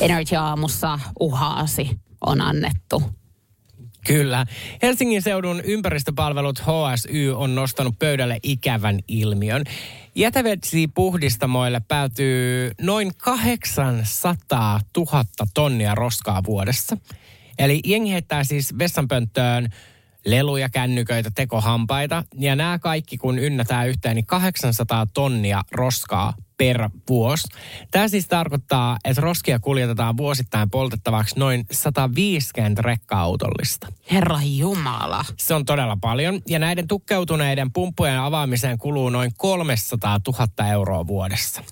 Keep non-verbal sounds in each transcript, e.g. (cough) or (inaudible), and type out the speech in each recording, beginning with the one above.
Energy aamussa uhaasi on annettu. Kyllä. Helsingin seudun ympäristöpalvelut HSY on nostanut pöydälle ikävän ilmiön. Jätevesipuhdistamoille päätyy noin 800 000 tonnia roskaa vuodessa. Eli jengi heittää siis vessanpönttöön leluja, kännyköitä, tekohampaita. Ja nämä kaikki, kun ynnätään yhteen, niin 800 tonnia roskaa per vuosi. Tämä siis tarkoittaa, että roskia kuljetetaan vuosittain poltettavaksi noin 150 rekka-autollista. Herra Jumala. Se on todella paljon. Ja näiden tukkeutuneiden pumppujen avaamiseen kuluu noin 300 000 euroa vuodessa.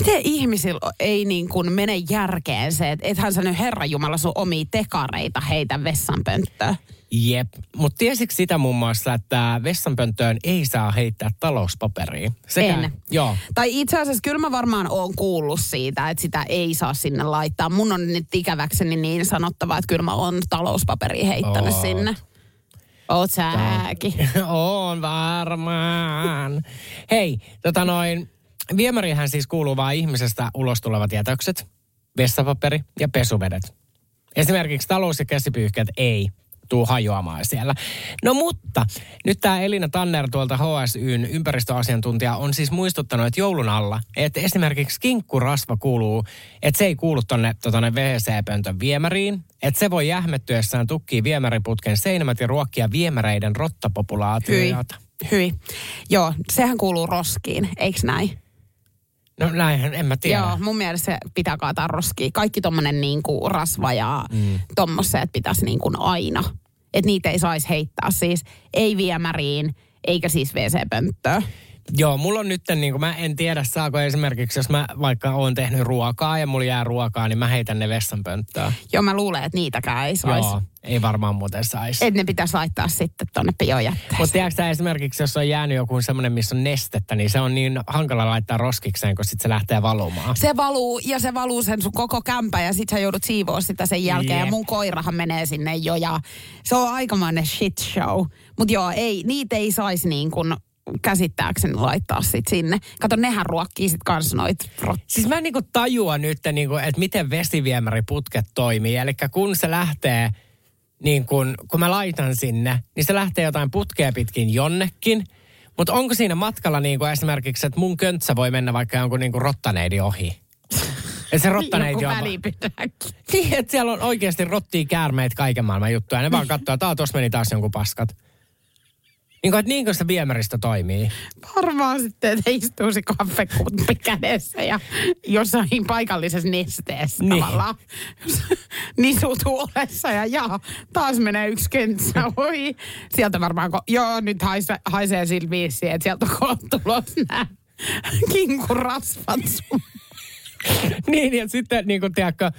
Miten ihmisillä ei niin kuin mene järkeen se, että ethän sä nyt Herra Jumala sun omia tekareita heitä vessanpönttöön? Jep, mutta tiesitkö sitä muun muassa, että vessanpönttöön ei saa heittää talouspaperia? En. Joo. Tai itse asiassa kyllä mä varmaan oon kuullut siitä, että sitä ei saa sinne laittaa. Mun on nyt ikäväkseni niin sanottava, että kyllä mä oon talouspaperia heittänyt Oot. sinne. Oot sääkin. (laughs) on varmaan. Hei, tota noin, viemärihän siis kuuluu vain ihmisestä ulos tulevat jätökset, vessapaperi ja pesuvedet. Esimerkiksi talous- ja käsipyyhkeet ei tuu hajoamaan siellä. No mutta, nyt tämä Elina Tanner tuolta HSYn ympäristöasiantuntija on siis muistuttanut, että joulun alla, että esimerkiksi kinkkurasva kuuluu, että se ei kuulu tonne, tonne WC-pöntön viemäriin, että se voi jähmettyessään tukkii viemäriputken seinämät ja ruokkia viemäreiden rottapopulaatiota. Hyi. Joo, sehän kuuluu roskiin, eikö näin? No näinhän, en mä tiedä. Joo, mun mielestä se pitää kaataa roskiin. Kaikki tommonen niinku rasva ja mm. tommoset pitäisi niinku aina. Että niitä ei saisi heittää siis. Ei viemäriin, eikä siis WC-pönttöön. Joo, mulla on nyt, niin kuin, mä en tiedä saako esimerkiksi, jos mä vaikka oon tehnyt ruokaa ja mulla jää ruokaa, niin mä heitän ne vessanpönttöön. Joo, mä luulen, että niitäkään ei saisi. Joo, ei varmaan muuten saisi. Että ne pitäisi laittaa sitten tonne biojätteeseen. Mutta tiedätkö esimerkiksi, jos on jäänyt joku semmoinen, missä on nestettä, niin se on niin hankala laittaa roskikseen, kun sitten se lähtee valumaan. Se valuu ja se valuu sen sun koko kämpä ja sit sä joudut siivoa sitä sen jälkeen. Jep. Ja mun koirahan menee sinne jo ja se on aikamoinen shit show. Mutta joo, ei, niitä ei saisi niin kuin käsittääkseni laittaa sit sinne. Kato, nehän ruokkii sit kans noit rot- Siis mä niinku tajua nyt, niinku, että miten vesiviemäriputket toimii. Eli kun se lähtee, niin kun, kun mä laitan sinne, niin se lähtee jotain putkea pitkin jonnekin. Mutta onko siinä matkalla niinku esimerkiksi, että mun köntsä voi mennä vaikka jonkun niinku rottaneidi ohi? Ja se rottaneidi Joku on... Niin, että siellä on oikeasti rottia, käärmeitä, kaiken maailman juttuja. Ne vaan katsoo, että "Aa, tossa meni taas jonkun paskat. Niin kuin, että niinkö se viemäristä toimii? Varmaan sitten, että istuu se kaffekuppi kädessä ja jossain paikallisessa nesteessä Niin. niin. tavallaan. (laughs) Nisu tuolessa ja jaa, taas menee yksi köntsä ohi. Sieltä varmaan, ko- joo nyt haise, haisee sillä viisiin, että sieltä on tulos nämä (laughs) kinkurasvat sun. niin, ja sitten niin kuin, tiedätkö,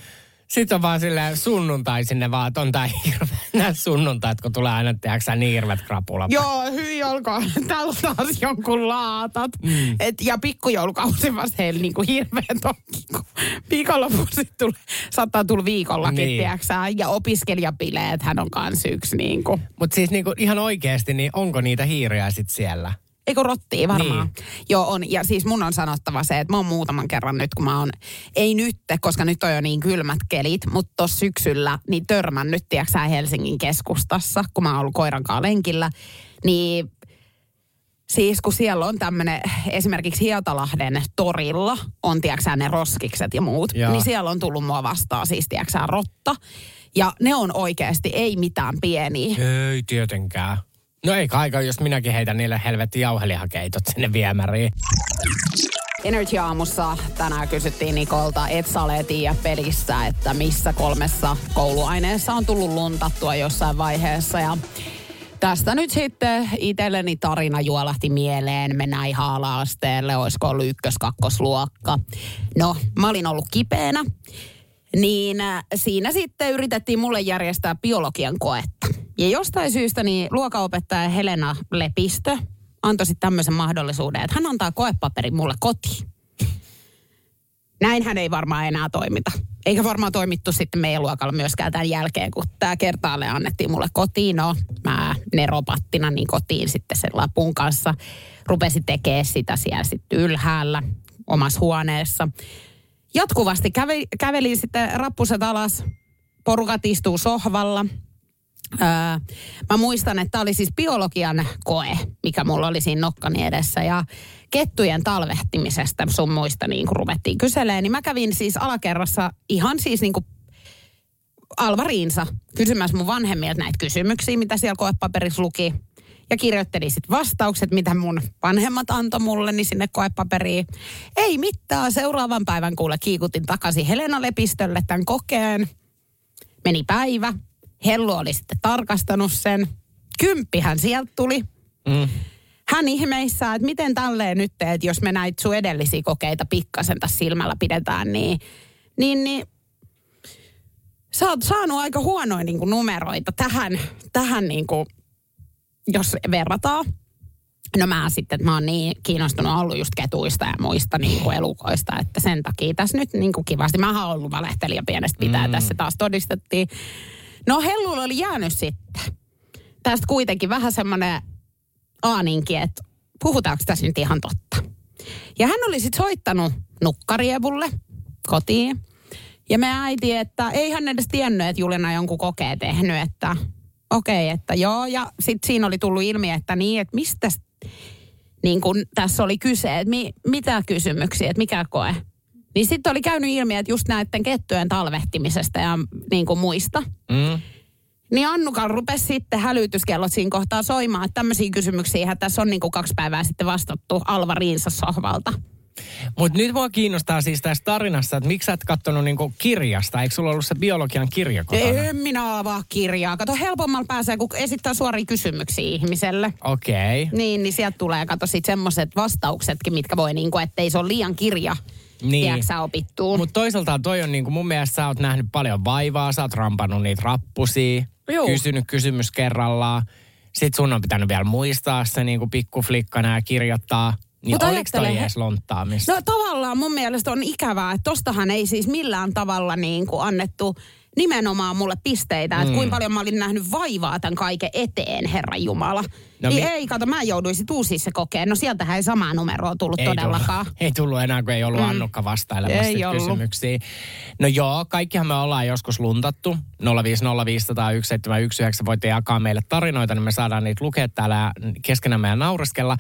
sitten on vaan silleen sunnuntai sinne vaan, että on tää hirveä, (laughs) nämä sunnuntait, kun tulee aina, tiedätkö niin hirveät krapula. Joo, hyi olkoon. (laughs) Täällä on taas jonkun laatat. Mm. Et, ja pikkujoulukausi vasta heillä niinku hirveän tokki, kun viikonlopuksi tulee, saattaa tulla viikollakin, Niin. niin. tiedätkö Ja opiskelijabileet hän on kans yksi niinku. Mutta siis niin kuin, ihan oikeasti, niin onko niitä hiiriä sitten siellä? Eikö rottia varmaan? Niin. Joo, on. Ja siis mun on sanottava se, että mä oon muutaman kerran nyt, kun mä oon, ei nyt, koska nyt on jo niin kylmät kelit, mutta tuossa syksyllä niin törmännyt, tiedätkö Helsingin keskustassa, kun mä oon ollut koiran kanssa lenkillä, niin Siis kun siellä on tämmöinen, esimerkiksi Hietalahden torilla on, tiedätkö ne roskikset ja muut, Joo. niin siellä on tullut mua vastaan siis, tiedätkö rotta. Ja ne on oikeasti, ei mitään pieniä. Ei tietenkään. No ei kai, jos minäkin heitän niille helvetti jauhelihakeitot sinne viemäriin. Energy Aamussa tänään kysyttiin Nikolta, et sä ole tiedä pelissä, että missä kolmessa kouluaineessa on tullut luntattua jossain vaiheessa. Ja tästä nyt sitten itselleni tarina juolahti mieleen. Mennään ihan ala-asteelle, olisiko ollut ykkös-kakkosluokka. No, mä olin ollut kipeänä. Niin äh, siinä sitten yritettiin mulle järjestää biologian koetta. Ja jostain syystä niin luokaopettaja Helena Lepistö antoi sitten tämmöisen mahdollisuuden, että hän antaa koepaperin mulle kotiin. Näinhän ei varmaan enää toimita. Eikä varmaan toimittu sitten meidän luokalla myöskään tämän jälkeen, kun tämä kertaalle annettiin mulle kotiin. No, mä neropattina niin kotiin sitten sen lapun kanssa. Rupesin tekemään sitä siellä sitten ylhäällä omassa huoneessa. Jatkuvasti käve, kävelin sitten rappuset alas. Porukat istuu sohvalla. Öö, mä muistan, että tämä oli siis biologian koe, mikä mulla oli siinä nokkani edessä. Ja kettujen talvehtimisesta sun muista niin kun ruvettiin kyselemään, niin mä kävin siis alakerrassa ihan siis niin kuin Alvariinsa kysymässä mun vanhemmilta näitä kysymyksiä, mitä siellä koepaperissa luki. Ja kirjoittelin sitten vastaukset, mitä mun vanhemmat antoi mulle, niin sinne koepaperiin. Ei mitään, seuraavan päivän kuule kiikutin takaisin Helena Lepistölle tämän kokeen. Meni päivä, Hellu oli sitten tarkastanut sen. Kymppihän sieltä tuli. Mm. Hän ihmeissään, että miten tälleen nyt teet, jos me näitä sun edellisiä kokeita pikkasen tässä silmällä pidetään, niin, niin, niin sä oot saanut aika huonoja niin kuin numeroita tähän, tähän niin kuin, jos verrataan. No mä sitten, mä oon niin kiinnostunut ollut just ketuista ja muista niin kuin elukoista, että sen takia tässä nyt niin kuin kivasti. Mä oon ollut valehtelija pienestä pitää, mm. tässä taas todistettiin. No Hellulla oli jäänyt sitten. Tästä kuitenkin vähän semmoinen aaninki, että puhutaanko tässä nyt ihan totta. Ja hän oli sitten soittanut nukkarievulle kotiin. Ja me äiti, että ei hän edes tiennyt, että Julina jonkun kokeen tehnyt, että okei, okay, että joo. Ja sitten siinä oli tullut ilmi, että niin, että mistä niin kun tässä oli kyse, että mi, mitä kysymyksiä, että mikä koe. Niin sitten oli käynyt ilmi, että just näiden kettujen talvehtimisesta ja niin kuin muista. Mm. Niin Annukan rupesi sitten hälytyskellot siinä kohtaa soimaan, että tämmöisiä kysymyksiä tässä on niin kuin kaksi päivää sitten vastattu Alva Riinsa sohvalta. Mutta nyt mua kiinnostaa siis tässä tarinassa, että miksi sä et kattonut niinku kirjasta? Eikö sulla ollut se biologian kirja kotona? En minä avaa kirjaa. Kato, helpommalla pääsee, kun esittää suoria kysymyksiä ihmiselle. Okei. Okay. Niin, niin sieltä tulee, kato sit semmoiset vastauksetkin, mitkä voi niinku, ettei se ole liian kirja. Niin. Tiedätkö opittuu. Mutta toisaalta toi on niinku, mun mielestä sä oot nähnyt paljon vaivaa, sä oot rampannut niitä rappusia, Juu. kysynyt kysymys kerrallaan. Sitten sun on pitänyt vielä muistaa se niinku pikkuflikkana ja kirjoittaa. Niin Mut oliko toi edes lonttaamista? No tavallaan mun mielestä on ikävää, että tostahan ei siis millään tavalla niin kuin annettu nimenomaan mulle pisteitä, että Mm. kuinka paljon mä olin nähnyt vaivaa tämän kaiken eteen, Herra Jumala. No niin mi- ei, kato, mä uusia se kokeen. No sieltähän ei samaa numeroa tullut ei todellakaan. Tullut, (laughs) ei tullut enää, kun ei ollut mm. Annukka vastailemassa Ei ollut. kysymyksiin. No joo, kaikkihan me ollaan joskus luntattu. 050501719 voitte jakaa meille tarinoita, niin me saadaan niitä lukea täällä keskenämme ja naureskella.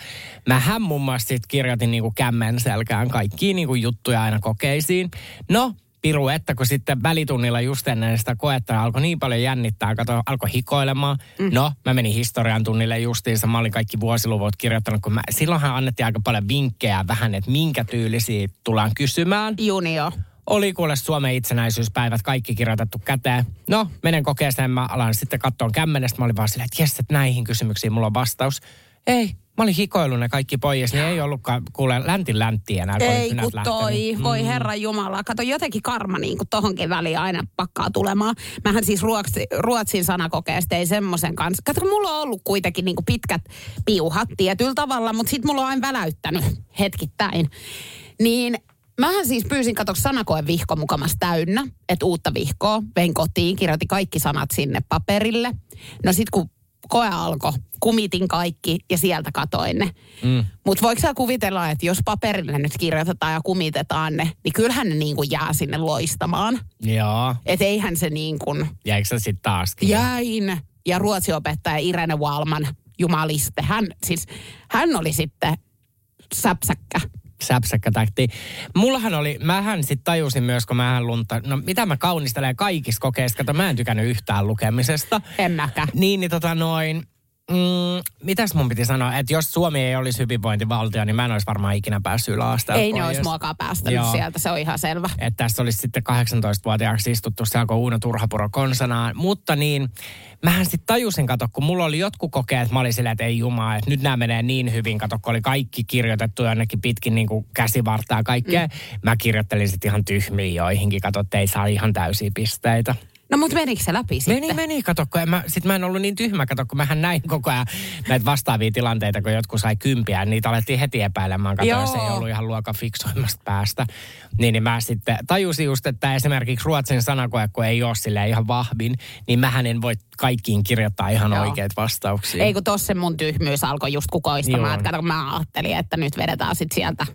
Mähän muun muassa sit kirjoitin niinku kämmen selkään kaikkia niinku juttuja aina kokeisiin. No, piru, että kun sitten välitunnilla just ennen sitä koetta alkoi niin paljon jännittää, kato, alkoi hikoilemaan. Mm. No, mä menin historian tunnille justiinsa, mä olin kaikki vuosiluvut kirjoittanut, kun mä, silloinhan annettiin aika paljon vinkkejä vähän, että minkä tyylisiä tullaan kysymään. Junio. Oli kuule Suomen itsenäisyyspäivät, kaikki kirjoitettu käteen. No, menen kokeeseen, mä alan sitten katsoa kämmenestä. Mä olin vaan silleen, että jes, että näihin kysymyksiin mulla on vastaus. Ei, mä olin hikoillut ne kaikki pois, niin ei ollutkaan kuule läntin läntti enää. Ei kun toi, lähtenyt. voi herra Jumala. Kato, jotenkin karma niin kuin tohonkin väliin aina pakkaa tulemaan. Mähän siis ruotsi, ruotsin sanakokeesta ei semmoisen kanssa. Kato, mulla on ollut kuitenkin niin kuin pitkät piuhat tietyllä tavalla, mutta sit mulla on aina väläyttänyt hetkittäin. Niin Mähän siis pyysin, kato, sanakoen vihko mukamas täynnä, että uutta vihkoa. Vein kotiin, kirjoitin kaikki sanat sinne paperille. No sit kun koe alkoi, kumitin kaikki ja sieltä katoin ne. Mm. Mutta voiko sä kuvitella, että jos paperille nyt kirjoitetaan ja kumitetaan ne, niin kyllähän ne niin kuin jää sinne loistamaan. Joo, Että eihän se niin kuin jäikö sä sitten taaskin? jäin. Ja ruotsiopettaja Irene Walman, jumaliste, hän, siis, hän oli sitten säpsäkkä. Säpsäkkä takti. Mullahan oli, mähän sitten tajusin myös, kun mähän lunta, no mitä mä kaunistelen kaikissa kokeissa, kato mä en tykännyt yhtään lukemisesta. En mäkään. Niin, niin tota noin, mm, mitäs mun piti sanoa, että jos Suomi ei olisi hyvinvointivaltio, niin mä en olisi varmaan ikinä päässyt yläasteelle. Ei ne olisi muakaan päästänyt Joo. sieltä, se on ihan selvä. Että tässä olisi sitten 18-vuotiaaksi istuttu se alkoi Uuno Turhapuro konsanaan. Mutta niin, mähän sitten tajusin, kato, kun mulla oli jotkut kokeet, mä olin silleen, että ei jumaa, että nyt nämä menee niin hyvin, kato, kun oli kaikki kirjoitettu jonnekin pitkin niin kuin käsivartaa kaikkea. Mm. Mä kirjoittelin sitten ihan tyhmiin joihinkin, kato, että ei saa ihan täysiä pisteitä. No mutta menikö se läpi sitten? Meni, meni, kato, kun en mä, sit mä en ollut niin tyhmä, kato, kun mähän näin koko ajan näitä vastaavia tilanteita, kun jotkut sai kympiä, niin niitä alettiin heti epäilemään, kato, Joo. jos ei ollut ihan luokan fiksoimmasta päästä. Niin, niin mä sitten tajusin just, että esimerkiksi ruotsin sanakoe, kun ei ole sille ihan vahvin, niin mähän en voi kaikkiin kirjoittaa ihan Joo. oikeat vastauksia. Ei kun tossa se mun tyhmyys alkoi just kukoistamaan, Joo. että kato, mä ajattelin, että nyt vedetään sit sieltä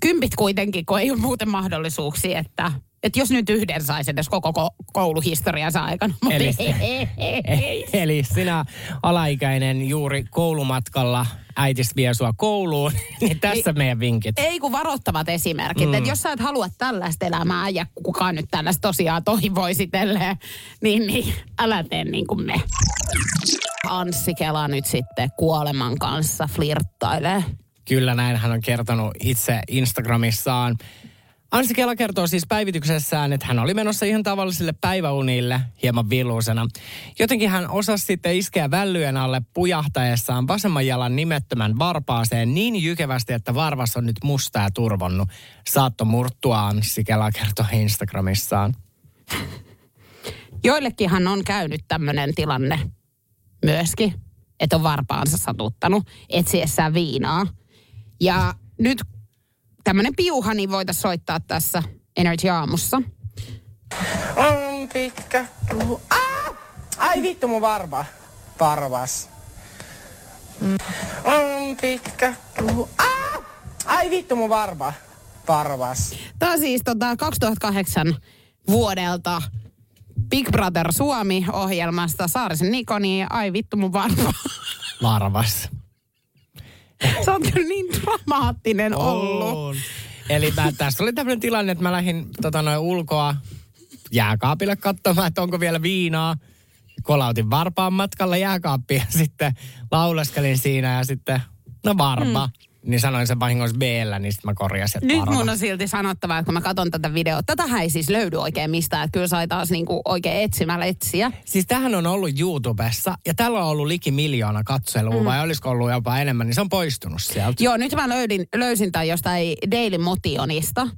kympit kuitenkin, kun ei ole muuten mahdollisuuksia, että, että jos nyt yhden saisi edes koko ko- kouluhistoriansa aikana. Mutta Eli- ei, ei, ei, ei. Eli sinä alaikäinen juuri koulumatkalla, äitis vie sua kouluun, (laughs) niin tässä meidän vinkit. Ei kun varoittavat esimerkit. Mm. Että jos sä et halua tällaista elämää ja kukaan nyt tällaista tosiaan toivoisi tälleen, niin, niin älä tee niin kuin me. Anssi Kela nyt sitten kuoleman kanssa flirttailee. Kyllä näin hän on kertonut itse Instagramissaan. Ansi Kela kertoo siis päivityksessään, että hän oli menossa ihan tavallisille päiväunille hieman villuisena. Jotenkin hän osasi sitten iskeä vällyjen alle pujahtaessaan vasemman jalan nimettömän varpaaseen niin jykevästi, että varvas on nyt musta ja turvonnut. Saatto murtua Anssi Kela kertoo Instagramissaan. Joillekinhan on käynyt tämmöinen tilanne myöskin, että on varpaansa satuttanut etsiessään viinaa. Ja nyt tämmöinen piuhani voitaisiin soittaa tässä Energy Aamussa. On pitkä. Tuhu. Ah! Ai vittu mun varva. Varvas. Mm. On pitkä. Tuhu. Ah! Ai vittu mun varva. Varvas. Tämä on siis tota 2008 vuodelta Big Brother Suomi-ohjelmasta Saarisen Nikoni, ai vittu mun varpa. Varvas. (laughs) Sä oot kyllä niin dramaattinen ollut. On. Eli mä, tässä oli tämmöinen tilanne, että mä lähdin tota, noin ulkoa jääkaapille katsomaan, että onko vielä viinaa. Kolautin varpaan matkalla jääkaappia ja sitten laulaskelin siinä ja sitten, no varma. Mm. Niin sanoin sen vahingossa b niin sitten mä korjasin, Nyt mun on silti sanottava, että kun mä katson tätä videota, tätähän ei siis löydy oikein mistään, että kyllä sai taas niinku oikein etsimällä etsiä. Siis tähän on ollut YouTubessa ja tällä on ollut liki miljoona katselua, mm. vai olisiko ollut jopa enemmän, niin se on poistunut sieltä. Joo, nyt mä löydin, löysin tämän jostain Daily Motionista,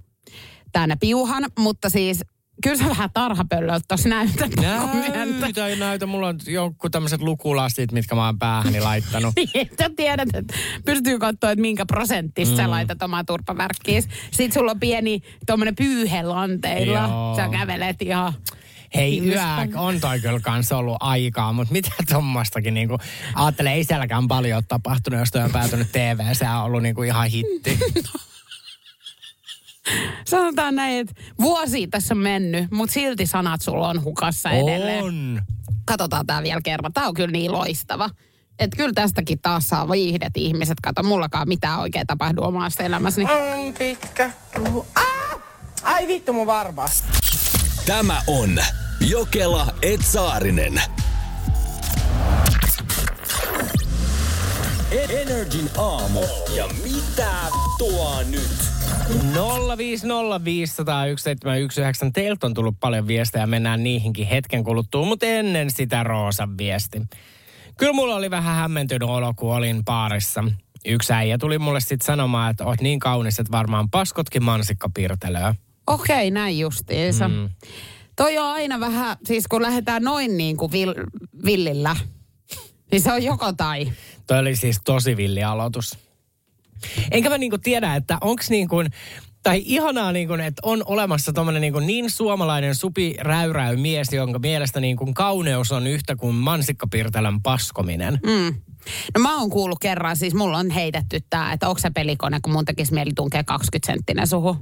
tänne piuhan, mutta siis kyllä sä vähän tarhapöllöltä tossa näytät. Näytä, ei näytä. Mulla on jonkun tämmöiset lukulastit, mitkä mä oon päähäni laittanut. (laughs) Sä tiedät, että pystyy katsoa, että minkä prosenttista mm. sä laitat omaa turpavärkkiis. Sitten sulla on pieni tuommoinen pyyhe lanteilla. Joo. Sä kävelet ihan... Hei, Hiljaa. yö on toi kyllä kans ollut aikaa, mutta mitä tommostakin niinku, ajattelee, ei sielläkään paljon ole tapahtunut, jos toi on päätynyt TV, se on ollut niinku ihan hitti. (laughs) Sanotaan näin, että vuosi tässä on mennyt, mutta silti sanat sulla on hukassa edelleen. on. Katsotaan tää vielä kerran. Tää on kyllä niin loistava. Että kyllä tästäkin taas saa viihdet ihmiset. Kato, mullakaan mitään oikein tapahdu omassa elämässäni. On pitkä. Ah! Ai vittu mun varvas. Tämä on Jokela Etsaarinen. Energin aamu. Ja mitä tuo nyt? 050501719. Teiltä on tullut paljon viestejä, mennään niihinkin hetken kuluttua, mutta ennen sitä Roosan viesti. Kyllä mulla oli vähän hämmentynyt olo, kun olin baarissa. Yksi äijä tuli mulle sitten sanomaan, että oot niin kaunis, että varmaan paskotkin mansikka piirtelöä. Okei, näin justiinsa. Mm. Toi on aina vähän, siis kun lähdetään noin niin kuin vil, villillä, niin se on joko tai. Toi oli siis tosi villi aloitus. Enkä mä niinku tiedä, että onks niin kuin, tai ihanaa niin kuin, että on olemassa tommonen niin, kuin niin suomalainen supi räyräy mies, jonka mielestä niin kuin kauneus on yhtä kuin mansikkapirtelän paskominen. Mm. No mä oon kuullut kerran, siis mulla on heitetty tää, että onko se pelikone, kun mun tekisi mieli tunkea 20 senttinen suhu.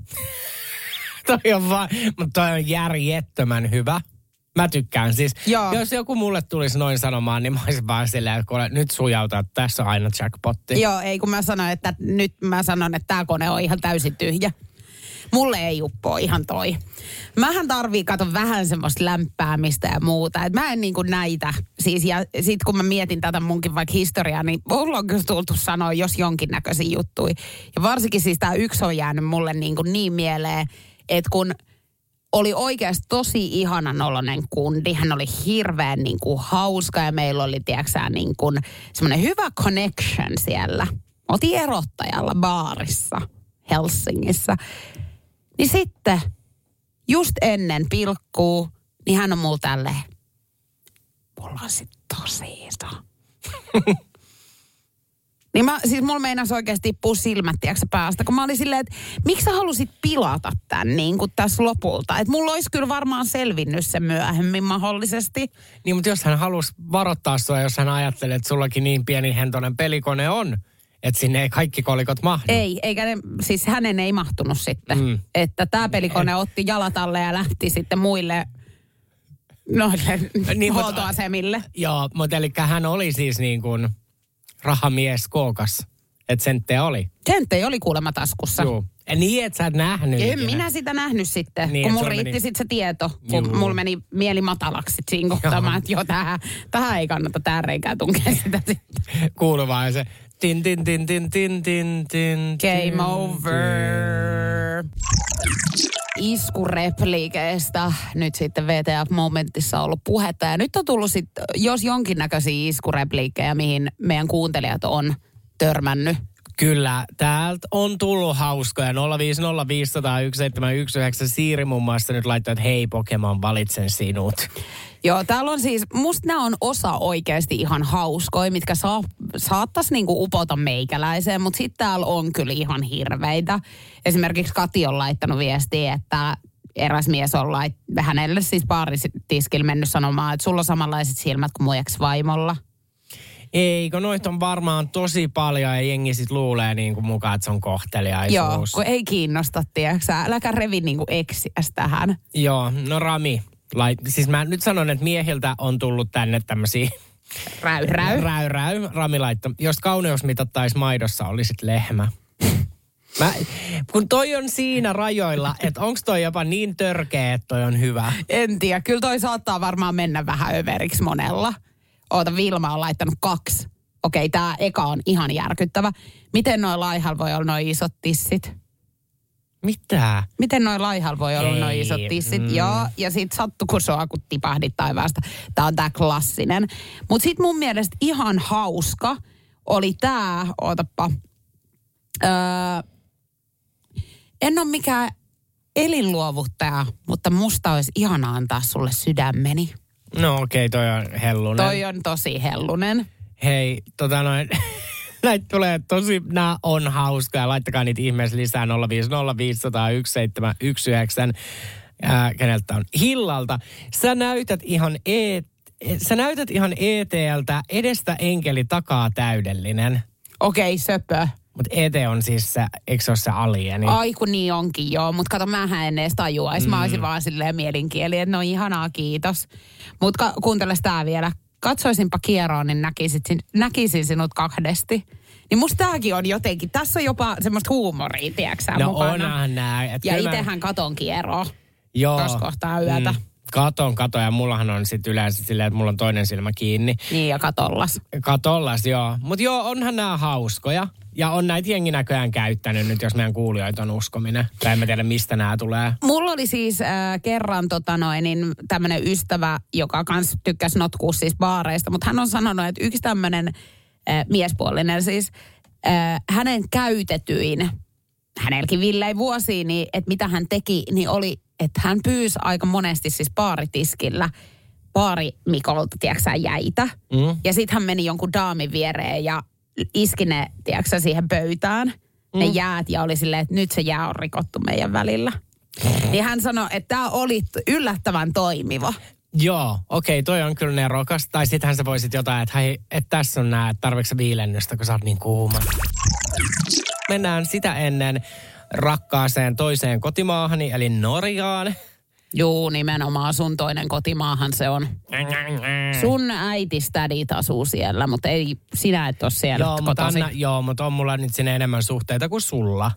(laughs) toi on vaan, mutta toi on järjettömän hyvä. Mä tykkään siis. Joo. Jos joku mulle tulisi noin sanomaan, niin mä olisin vaan silleen, että kuule, nyt sujauta, että tässä on aina jackpotti. Joo, ei kun mä sanoin, että nyt mä sanon, että tämä kone on ihan täysin tyhjä. mulle ei uppoa ihan toi. Mähän tarvii kato vähän semmoista lämpäämistä ja muuta. Et mä en niinku näitä. Siis, ja sit kun mä mietin tätä munkin vaikka historiaa, niin mulla on kyllä tultu sanoa jos jonkinnäköisiä juttuja. Ja varsinkin siis tää yksi on jäänyt mulle niinku niin mieleen, että kun oli oikeasti tosi ihanan oloinen kundi. Hän oli hirveän niin kuin, hauska ja meillä oli, tiedätkö niin kuin, semmoinen hyvä connection siellä. Oltiin erottajalla baarissa Helsingissä. Niin sitten, just ennen pilkkuu, niin hän on mulla tälleen, mulla on sit tosi iso. (laughs) Niin mä, siis mulla meinas oikeasti tippua silmät, tiedätkö, päästä, kun mä olin silleen, että miksi sä halusit pilata tän niin kuin tässä lopulta? Että mulla olisi kyllä varmaan selvinnyt se myöhemmin mahdollisesti. Niin, mutta jos hän halusi varoittaa sua, jos hän ajattelee, että sullakin niin pieni hentonen pelikone on, että sinne ei kaikki kolikot mahdu. Ei, eikä ne, siis hänen ei mahtunut sitten. Mm. Että tämä pelikone otti jalat alle ja lähti sitten muille noille niin, huoltoasemille. Joo, mutta eli hän oli siis niin kuin rahamies kookas. Että senttejä oli. Senttejä oli kuulemma taskussa. Joo. Ja niin, et sä et nähnyt. En ikinä. minä sitä nähnyt sitten, Niin, kun mulla riitti meni- sitten se tieto, kun Juu. mulla meni mieli matalaksi siinä kohtaa, että joo, tähän, tähän ei kannata tähän reikään tunkea sitä sitten. Kuuluu vaan se tin tin tin tin tin tin tin. tin, Game over. Iskurepliikeistä nyt sitten VTF-momentissa ollut puhetta. Ja nyt on tullut sitten, jos jonkinnäköisiä iskurepliikkejä, mihin meidän kuuntelijat on törmännyt. Kyllä, täältä on tullut hauskoja. 050501719. Siiri muun muassa nyt laittoi, että hei Pokemon, valitsen sinut. Joo, täällä on siis, musta nämä on osa oikeasti ihan hauskoja, mitkä saa, saattaisi niinku upota meikäläiseen, mutta sitten täällä on kyllä ihan hirveitä. Esimerkiksi Kati on laittanut viestiä, että eräs mies on lait, hänelle siis baaritiskillä mennyt sanomaan, että sulla on samanlaiset silmät kuin mun ex-vaimolla. Eikö, noita on varmaan tosi paljon ja jengi sit luulee niin kuin mukaan, että se on kohteliaisuus. Joo, kun ei kiinnosta, tiedätkö äläkä revi niinku eksiäs tähän. Joo, no Rami. Lait, siis mä nyt sanon, että miehiltä on tullut tänne tämmöisiä Räy, räy. räy, räy. Rami laittoi, jos kauneus mitattaisi maidossa, olisit lehmä. (laughs) Mä, kun toi on siinä rajoilla, että onko toi jopa niin törkeä, että toi on hyvä. En tiedä, kyllä toi saattaa varmaan mennä vähän överiksi monella. Oota, Vilma on laittanut kaksi. Okei, tämä eka on ihan järkyttävä. Miten noin laihal voi olla noin isot tissit? Mitä? Miten noin laihal voi olla noin isot tissit? mm. Joo, ja sit sattu kun sua, kun tipahdit taivaasta. Tää on tää klassinen. Mut sit mun mielestä ihan hauska oli tää, ootappa. Öö, en ole mikään elinluovuttaja, mutta musta olisi ihana antaa sulle sydämeni. No okei, okay, toi on hellunen. Toi on tosi hellunen. Hei, tota noin, (laughs) näitä tulee tosi, nämä on hauskaa. Laittakaa niitä ihmeessä lisää 050501719. Ää, keneltä on? Hillalta. Sä näytät ihan e- Sä näytät ihan ETLtä edestä enkeli takaa täydellinen. Okei, okay, söpö. Mutta ET on siis se, eikö se ole se alieni? Ai kun niin onkin, joo. Mutta kato, mähän en edes tajuaisi. Mm. Mä olisin vaan silleen mielinkieli, että no ihanaa, kiitos. Mutta ka- kuunteles tää vielä. Katsoisinpa kieroon, niin näkisit, sin- näkisin sinut kahdesti. Niin musta tääkin on jotenkin, tässä on jopa semmoista huumoria, tiedätkö no mukana. onhan nää. Et Ja kyllä mä- itsehän katon kieroa. Joo. tossa kohtaa yötä. katon, katon ja mullahan on sitten yleensä silleen, että mulla on toinen silmä kiinni. Niin, ja katollas. Katollas, joo. Mutta joo, onhan nämä hauskoja. Ja on näitä jengi näköjään käyttänyt nyt, jos meidän kuulijoita on uskominen. Tai en mä tiedä, mistä nämä tulee. Mulla oli siis äh, kerran tota noin, niin tämmöinen ystävä, joka kans tykkäsi notkua siis baareista, mutta hän on sanonut, että yksi tämmöinen äh, miespuolinen siis, äh, hänen käytetyin, hänelläkin villei vuosiin, niin että mitä hän teki, niin oli, että hän pyysi aika monesti siis baaritiskillä baari Mikolta, tiedätkö jäitä. Mm. Ja sitten hän meni jonkun daamin viereen ja iski ne, tiedätkö siihen pöytään, ne jäät, ja oli silleen, että nyt se jää on rikottu meidän välillä. Niin hän sanoi, että tämä oli yllättävän toimiva. Joo, okei, toi on kyllä nerokas. Tai sittenhän sä voisit jotain, että hei, että tässä on nää, että tarvitsetko viilennystä, kun sä oot niin kuuma. Mennään sitä ennen rakkaaseen toiseen kotimaahani, eli Norjaan. Juu, nimenomaan sun toinen kotimaahan se on. Sun äiti stadit asuu siellä, mutta ei, sinä et ole siellä Joo, mutta. Anna, joo, mutta on mulla nyt sinne enemmän suhteita kuin sulla.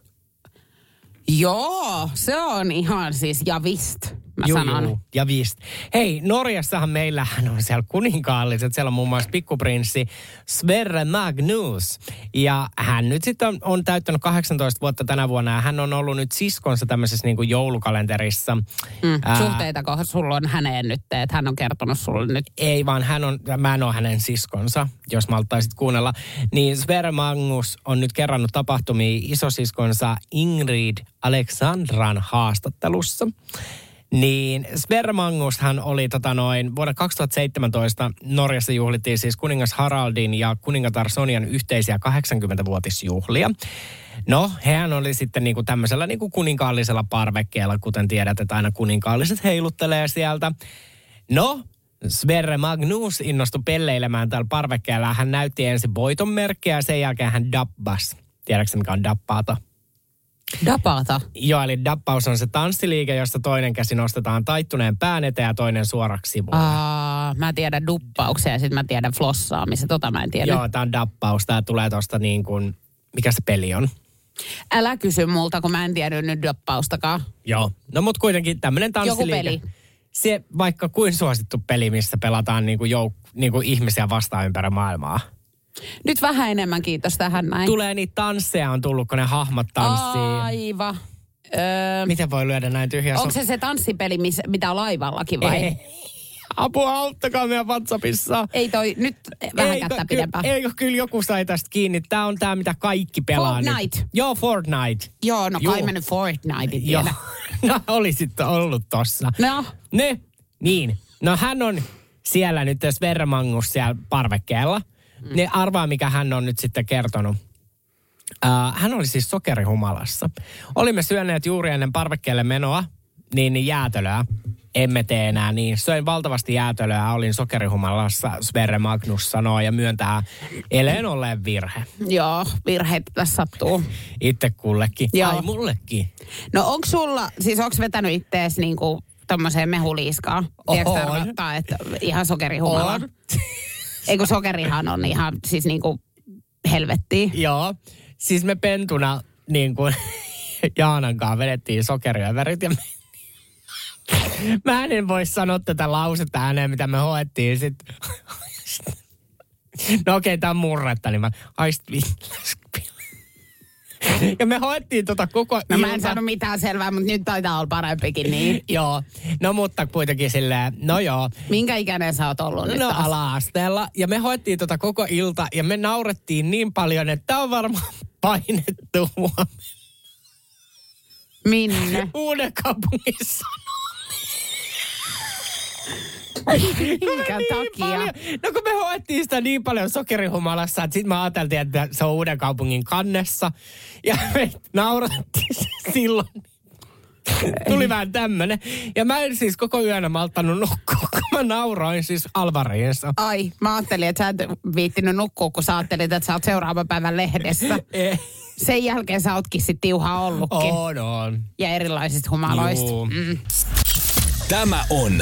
Joo, se on ihan siis javist, mä Juu, sanon. juu, ja vist. Hei, Norjassahan meillähän on siellä kuninkaalliset. Siellä on muun muassa pikkuprinssi Sverre Magnus. Ja hän nyt sitten on, on täyttänyt 18 vuotta tänä vuonna. Ja hän on ollut nyt siskonsa tämmöisessä niin kuin joulukalenterissa. Mm. Suhteitako sulla on häneen nyt, että hän on kertonut sulle nyt? Ei, vaan hän on, mä en ole hänen siskonsa, jos malttaisit kuunnella. Niin Sverre Magnus on nyt kerrannut tapahtumia isosiskonsa Ingrid Alexandran haastattelussa. Niin hän oli tota noin, vuonna 2017 Norjassa juhlittiin siis kuningas Haraldin ja kuningatar Sonian yhteisiä 80-vuotisjuhlia. No, hän oli sitten niinku tämmöisellä niinku kuninkaallisella parvekkeella, kuten tiedät, että aina kuninkaalliset heiluttelee sieltä. No, Sverre Magnus innostui pelleilemään täällä parvekkeella. Hän näytti ensin voiton merkkiä ja sen jälkeen hän dabbas. Tiedätkö mikä on dappaata? Dapata. Joo, eli dappaus on se tanssiliike, jossa toinen käsi nostetaan taittuneen pään eteen ja toinen suoraksi sivulle. Aa, mä tiedän duppauksia ja sitten mä tiedän flossaamisen. Tota mä en tiedä. Joo, tämä on dappaus. Tämä tulee tuosta niin kuin, mikä se peli on. Älä kysy multa, kun mä en tiedä nyt dappaustakaan. Joo. No mutta kuitenkin tämmöinen tanssiliike. peli. Se vaikka kuin suosittu peli, missä pelataan niin kuin jouk- niin kuin ihmisiä vastaan ympäri maailmaa. Nyt vähän enemmän kiitos tähän näin. Tulee niitä tansseja on tullut, kun ne hahmot tanssii. Aivan. Öö, Miten voi lyödä näin tyhjää? onko se se tanssipeli, mitä on laivallakin vai? Ei. Apua, auttakaa meidän WhatsAppissa. Ei toi, nyt vähän Eikö, kättä ky- pidempään. Eikö kyllä joku sai tästä kiinni? Tämä on tämä, mitä kaikki pelaa Fortnite. nyt. Joo, Fortnite. Joo, no Joo. kai mä nyt Fortnite Joo. No, olisit ollut tossa. No, Ne, niin. No hän on siellä nyt Sverre Magnus siellä parvekkeella. Mm. Ne arvaa, mikä hän on nyt sitten kertonut. Uh, hän oli siis sokerihumalassa. Olimme syöneet juuri ennen parvekkeelle menoa, niin, jäätölöä. Emme tee enää niin. Söin valtavasti jäätölöä, olin sokerihumalassa, Sverre Magnus sanoo ja myöntää eleen olleen virhe. joo, virheitä tässä sattuu. (laughs) Itse kullekin. Joo. Ai mullekin. No onko sulla, siis onko vetänyt ittees niinku tommoseen mehuliiskaan? Tiedätkö tarkoittaa, että ihan sokerihumala? On. (laughs) Eikö sokerihan on ihan siis niinku helvettiä? Joo. Siis me pentuna niin kuin (laughs) Jaanan kanssa vedettiin sokeriöverit ja me, (laughs) mä en voi sanoa tätä lausetta ääneen, mitä me hoettiin sit. (laughs) No okei, okay, tää on murretta, niin mä haist Ja me hoettiin tota koko No mä en saanut mitään selvää, mutta nyt taitaa olla parempikin niin. (laughs) Joo, no mutta kuitenkin silleen, no joo. Minkä ikäinen sä oot ollut nyt No taas? ala-asteella. Ja me hoettiin tota koko ilta ja me naurettiin niin paljon, että tää on varmaan painettu huomenna. Minne? Uuden kaupungissa. Minkä niin takia? Paljon. No kun me hoettiin sitä niin paljon sokerihumalassa, että sitten me ajateltiin, että se on uuden kaupungin kannessa. Ja me naurattiin se silloin. Tuli vähän tämmönen. Ja mä en siis koko yönä malttanut nukkua, kun mä nauroin siis Alvariinsa. Ai, mä ajattelin, että sä et viittinyt nukkua, kun sä ajattelit, että sä oot seuraavan päivän lehdessä. (laughs) Eh. Sen jälkeen sä ootkin sit tiuhaa ollutkin. On, on. Ja erilaisista humaloista. Juu. Mm. Tämä on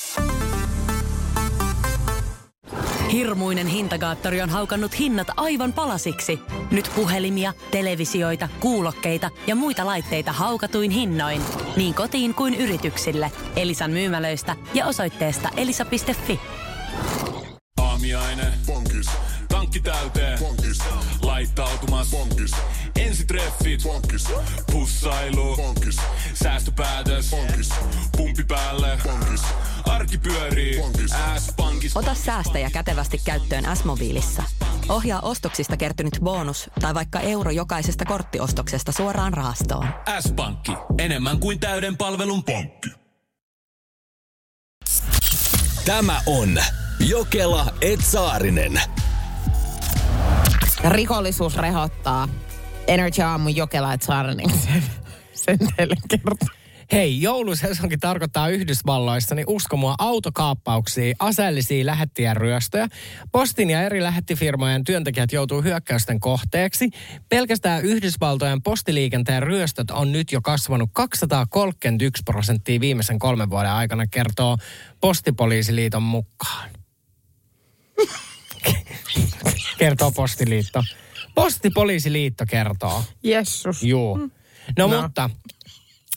Hirmuinen hintakaattori on haukannut hinnat aivan palasiksi. Nyt puhelimia, televisioita, kuulokkeita ja muita laitteita haukatuin hinnoin. Niin kotiin kuin yrityksille. Elisan myymälöistä ja osoitteesta elisa.fi. Aamiaine. Bonkis. Tankki täyteen. Bonkis. Laittautumas. Bonkis. Ensitreffit. Bonkis. Pussailu. Bonkis. Säästöpäätös. Bonkis. Pumpi päälle. Bonkis. Arki pyörii. S-pankis. Ota säästäjä kätevästi käyttöön S-mobiilissa. Ohjaa ostoksista kertynyt bonus tai vaikka euro jokaisesta korttiostoksesta suoraan rahastoon. S-pankki. Enemmän kuin täyden palvelun pankki. Tämä on Jokela Etsaarinen. Rikollisuus rehottaa. Energy aamu Jokela et Saarinen sen, (laughs) sen teille kertoo. Hei, joulusesonkin tarkoittaa Yhdysvalloissa, niin usko mua autokaappauksia, aseellisia lähettien ryöstöjä. Postin ja eri lähettifirmojen työntekijät joutuu hyökkäysten kohteeksi. Pelkästään Yhdysvaltojen postiliikenteen ryöstöt on nyt jo kasvanut 231 prosenttia viimeisen kolmen vuoden aikana, kertoo Postipoliisiliiton mukaan. (laughs) kertoo Postiliitto. Postipoliisiliitto kertoo. Jessus. Juu. No, no. mutta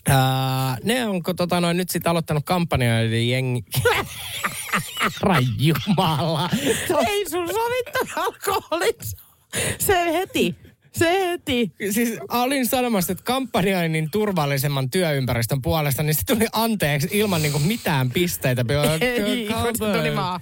ää, ne onko tota noin nyt sitten aloittanut kampanjoiden jengi... (laughs) Herran Jumala. Ei sun sovittu alkoholissa. Se heti. Se heti. Siis olin sanomassa, että kampanjoinnin turvallisemman työympäristön puolesta, niin se tuli anteeksi ilman niinku mitään pisteitä. Ei, se tuli vaan.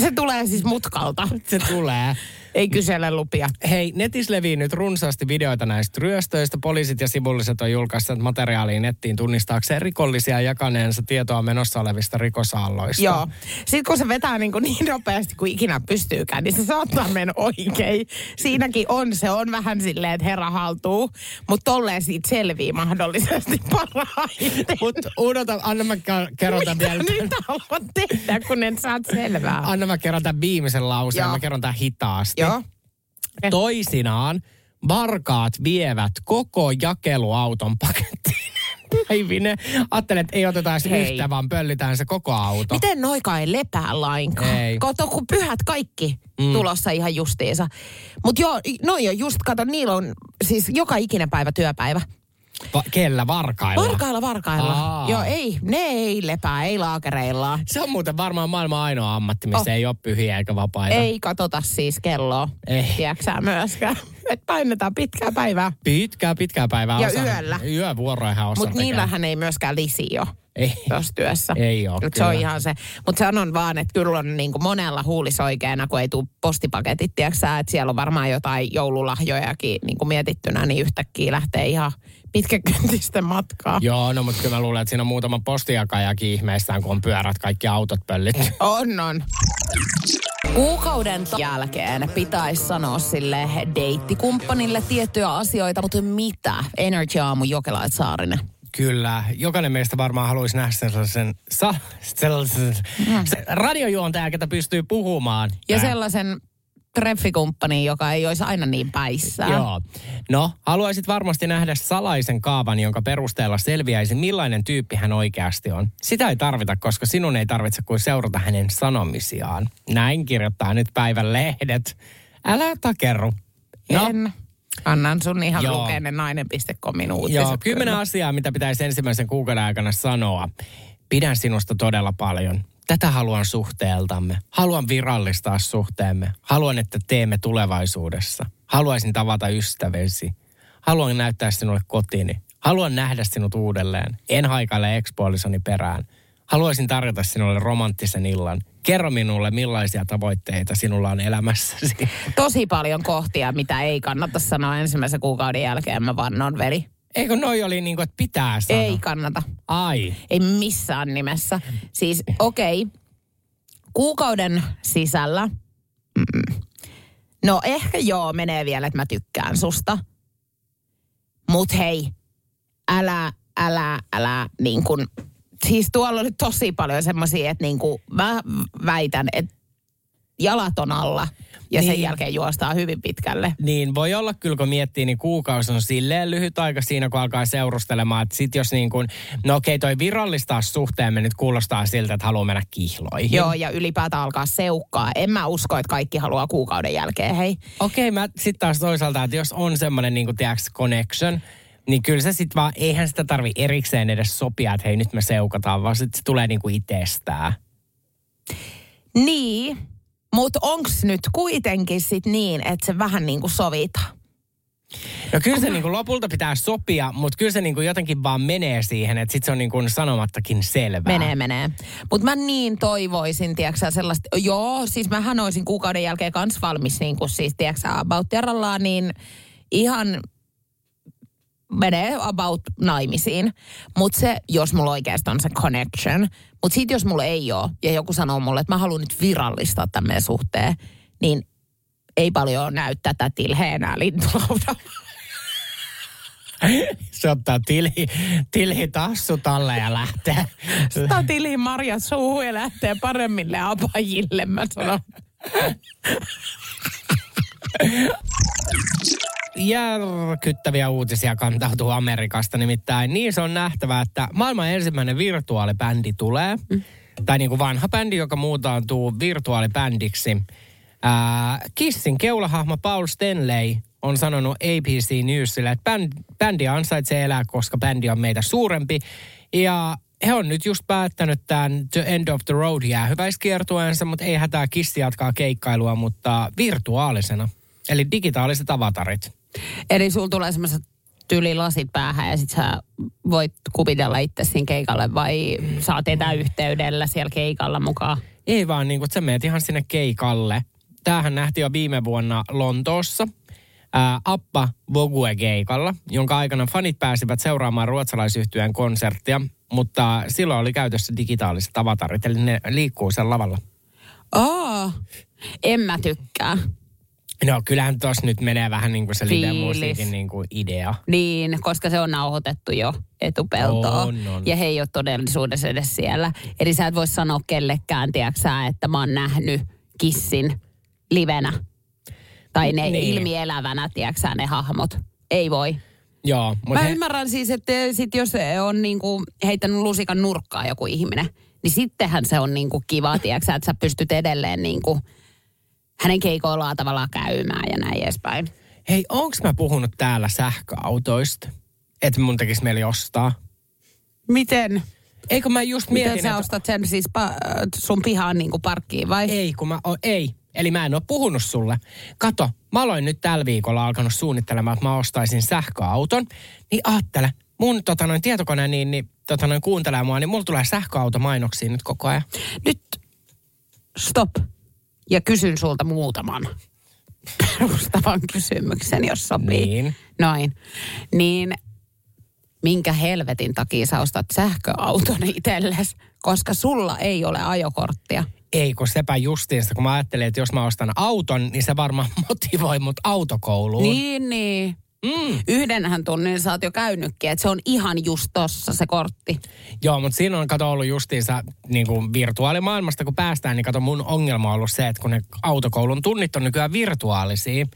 Se tulee siis mutkalta. Se tulee. Ei kysele lupia. Hei, netissä levii nyt runsaasti videoita näistä ryöstöistä. Poliisit ja sivulliset on julkaisseet materiaalia nettiin tunnistaakseen rikollisia jakaneensa tietoa menossa olevista rikosaalloista. Joo. Sitten kun se vetää niin, kuin niin nopeasti kuin ikinä pystyykään, niin se saattaa mennä oikein. Siinäkin on, se on vähän silleen, että herra haltuu, mutta tolleen siitä selvii mahdollisesti (laughs) parhaiten. Mutta odota, anna mä kerron tämän vielä. nyt haluat tehdä, kun et saat selvää? Anna mä kerron tämän viimeisen lauseen, Joo. mä kerron tämän hitaasti. Joo. Toisinaan varkaat vievät koko jakeluauton pakettiin. (laughs) Päivinen. Ajattelen, että ei oteta edes Hei. yhtä, vaan pöllitään se koko auto. Miten noika ei lepää lainkaan? Ei. Kato, kun pyhät kaikki mm. tulossa ihan justiinsa. Mutta joo, noi on just, kato, niillä on siis joka ikinen päivä työpäivä. Va- kellä? Varkailla? Varkailla, varkailla. Aa. Joo, ei, ne ei lepää, ei laakereillaan. Se on muuten varmaan maailman ainoa ammatti, missä Oh. ei ole pyhiä eikä vapaita. Ei katota siis kelloa. Ei. Tiedätkö myöskään? Et painetaan pitkää päivää. Pitkää, pitkää päivää. Ja osa- yöllä. Yövuoroihan osa Mutta niillähän ei myöskään lisi jo Ei. tuossa työssä. Ei oo, Et se on ihan se. Mutta sanon vaan, että kyllä on niinku monella huulisoikeena, kun ei tule postipaketit, tiedätkö että siellä on varmaan jotain joululahjojakin niinku mietittynä, niin yhtäkkiä lähtee ihan pitkäkyntisten matkaa. Joo, no mutta kyllä mä luulen, että siinä on muutama postijakajakin ihmeissään, kun on pyörät, kaikki autot pöllit. On, on. Kuukauden jälkeen pitäisi sanoa sille deittikumppanille tiettyjä asioita, mutta mitä? Energy Aamu Jokelait Saarinen. Kyllä, jokainen meistä varmaan haluaisi nähdä sellaisen, sa, sellaisen se radiojuontaja, ketä pystyy puhumaan. Ja Tää- sellaisen treffikumppani, joka ei olisi aina niin päissään. Joo. No, haluaisit varmasti nähdä salaisen kaavan, jonka perusteella selviäisi, millainen tyyppi hän oikeasti on. Sitä ei tarvita, koska sinun ei tarvitse kuin seurata hänen sanomisiaan. Näin kirjoittaa nyt päivän lehdet. Älä takerru. No, En. Annan sun ihan Joo. lukea ne nainen.comin uutiset. Joo, kymmenen asiaa, mitä pitäisi ensimmäisen kuukauden aikana sanoa. Pidän sinusta todella paljon. Tätä haluan suhteeltamme. Haluan virallistaa suhteemme. Haluan, että teemme tulevaisuudessa. Haluaisin tavata ystäväsi. Haluan näyttää sinulle kotini. Haluan nähdä sinut uudelleen. En haikaile ekspuolisoni perään. Haluaisin tarjota sinulle romanttisen illan. Kerro minulle, millaisia tavoitteita sinulla on elämässäsi. Tosi paljon kohtia, mitä ei kannata sanoa ensimmäisen kuukauden jälkeen, mä vannon veli. Eikö noi oli niin kuin, että pitää sanoa? Ei kannata. Ai. Ei missään nimessä. Siis okei, okay. kuukauden sisällä, mm, no ehkä joo, menee vielä, että mä tykkään susta. Mut hei, älä, älä, älä niin kun, siis tuolla oli tosi paljon semmoisia, että niin kuin mä väitän, että jalat on alla ja sen Niin. jälkeen juostaan hyvin pitkälle. Niin, voi olla kyllä, kun miettii, niin kuukausi on silleen lyhyt aika siinä, kun alkaa seurustelemaan. Että sit jos niin kuin, no okei, toi virallistaa suhteemme nyt kuulostaa siltä, että haluaa mennä kihloihin. Joo, ja ylipäätään alkaa seukkaa. En mä usko, että kaikki haluaa kuukauden jälkeen, hei. Okei, mä sitten taas toisaalta, että jos on semmoinen niin kuin, tiedätkö, connection, niin kyllä se sitten vaan, eihän sitä tarvi erikseen edes sopia, että hei nyt me seukataan, vaan sitten se tulee niin kuin itsestään. Niin, mutta onks nyt kuitenkin sit niin, että se vähän niin kuin sovitaan? No kyllä se niin kuin lopulta pitää sopia, mutta kyllä se niin kuin jotenkin vaan menee siihen, että sitten se on niin kuin sanomattakin selvää. Menee, menee. Mutta mä niin toivoisin, tiedätkö sellaista, joo, siis mähän olisin kuukauden jälkeen kans valmis, niin kuin siis, tiedätkö about niin ihan menee about naimisiin. Mutta se, jos mulla oikeasti on se connection, mutta sitten jos mulla ei ole, ja joku sanoo mulle, että mä haluan nyt virallistaa tämän meidän suhteen, niin ei paljon näy tätä tilheä enää lintulaudalla. (laughs) Se ottaa tilhi, tilhi tassu talle ja lähtee. Sitä tili Marja suuhun ja lähtee paremmille apajille, mä sanon. (laughs) Järkyttäviä uutisia kantautuu Amerikasta nimittäin. Niin se on nähtävä, että maailman ensimmäinen virtuaalibändi tulee. Mm. Tai niin kuin vanha bändi, joka muutaantuu virtuaalibändiksi. Ää, Kissin keulahahmo Paul Stanley on sanonut ABC Newsille, että bänd, bändi ansaitsee elää, koska bändi on meitä suurempi. Ja he on nyt just päättänyt tämän The End of the Road jäähyväiskiertueensa, mutta ei hätää kissi jatkaa keikkailua, mutta virtuaalisena. Eli digitaaliset avatarit. Eli sulla tulee semmoiset tyylilasit päähän ja sit sä voit kuvitella itse siinä keikalle vai saat etäyhteydellä siellä keikalla mukaan? Ei vaan niin että sä meet ihan sinne keikalle. Tämähän nähtiin jo viime vuonna Lontoossa. Ää, Appa Vogue-keikalla, jonka aikana fanit pääsivät seuraamaan ruotsalaisyhtyeen konserttia, mutta silloin oli käytössä digitaaliset avatarit, eli ne liikkuu sen lavalla. Aa, en mä tykkää. No kyllähän tuossa nyt menee vähän niin kuin se live-musiikin niin kuin idea. Niin, koska se on nauhoitettu jo etupeltoon. On, on. Ja he ei ole todellisuudessa edes siellä. Eli sä et voi sanoa kellekään, tiedäksä, että mä oon nähnyt kissin livenä. Tai ne Niin. ilmielävänä, tiedäksä, ne hahmot. Ei voi. Joo, Mä mutta he, ymmärrän siis, että sit jos on niinku heittänyt lusikan nurkkaa joku ihminen, niin sittenhän se on niinku kiva, tiedäksä, että sä pystyt edelleen niinku hänen keikoillaan tavallaan käymään ja näin edespäin. hei, onks mä puhunut täällä sähköautoista? Että mun tekisi mieli ostaa. Miten? Eikö mä just Miten mietin, sä että... ostat sen siis pa- sun pihaan niinku parkkiin vai? Ei, kun mä o, ei. Eli mä en ole puhunut sulle. Kato, mä aloin nyt tällä viikolla alkanut suunnittelemaan, että mä ostaisin sähköauton. Niin ajattele, mun tota noin tietokone niin, niin tota noin kuuntelee mua, niin mulla tulee sähköautomainoksia nyt koko ajan. Nyt stop. Ja kysyn sulta muutaman perustavan kysymyksen, jos sopii. Niin. Noin. Niin minkä helvetin takia sä ostat sähköauton itsellesi, koska sulla ei ole ajokorttia. Ei, kun sepä justiinsa, kun mä ajattelin, että jos mä ostan auton, niin se varmaan motivoi mut autokouluun. Niin, niin. Mm. Yhdenhän tunnin sä oot jo käynytkin, että se on ihan just tossa se kortti. Joo, mutta siinä on kato ollut justiinsa niin kuin virtuaalimaailmasta, kun päästään, niin kato mun ongelma on ollut se, että kun ne autokoulun tunnit on nykyään virtuaalisia.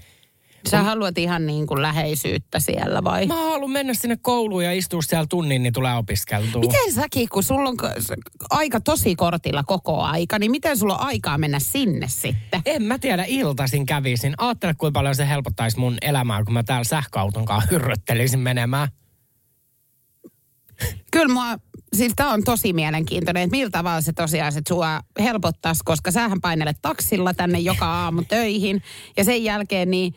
Sä haluat ihan niin kuin läheisyyttä siellä vai? Mä haluan mennä sinne kouluun ja istua siellä tunnin, niin tulee opiskeltua. Miten säkin, kun sulla on aika tosi kortilla koko aika, niin miten sulla on aikaa mennä sinne sitten? En mä tiedä, iltaisin kävisin. Aattele, kuinka paljon se helpottaisi mun elämää, kun mä täällä sähköauton kanssa hyrröttelisin menemään. Kyllä mua, siis tää on tosi mielenkiintoinen, että millä tavalla se tosiaan sit sua helpottaisi, koska sähän painelet taksilla tänne joka aamu töihin ja sen jälkeen niin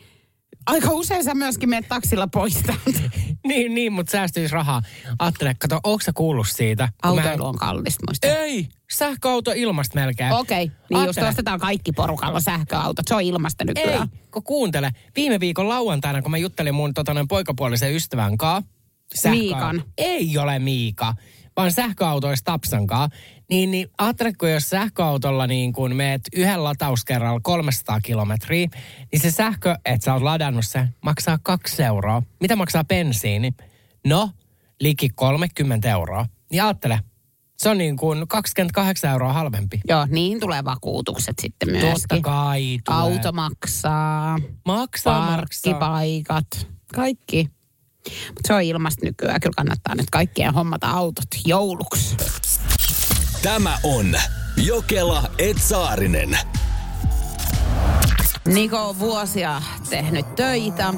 aika usein sä myöskin menet taksilla pois täältä. (laughs) niin, niin, mutta säästyisi rahaa. Aattele, kato, onko sä kuullut siitä? kun mä- Autoilu on kallista muista. Ei, sähköauto ilmasta melkein. Okei, okay. niin just Aattele. ostetaan kaikki porukalla sähköautot. Se on ilmasta Ei, nykyään. kun kuuntele. Viime viikon lauantaina, kun mä juttelin mun tota, poikapuolisen ystävän kanssa. Miikan. Ei ole Miika, vaan sähköautoista Tapsan kanssa. Niin, niin ajatteletko, jos sähköautolla niin kun meet yhden latauskerralla 300 kilometriä, niin se sähkö, että sä oot ladannut sen, maksaa kaksi euroa. Mitä maksaa bensiini? No, liki 30 euroa. Niin ajattele, se on niin kuin 28 euroa halvempi. Joo, niin tulee vakuutukset sitten myöskin. Totta kai tulee. Auto maksaa, Maksaa, maksaa. parkkipaikat, kaikki. Mutta se on ilmasta nykyään. Kyllä kannattaa nyt kaikkien hommata autot jouluksi. Tämä on Jokela Etsaarinen. Niko on vuosia tehnyt töitä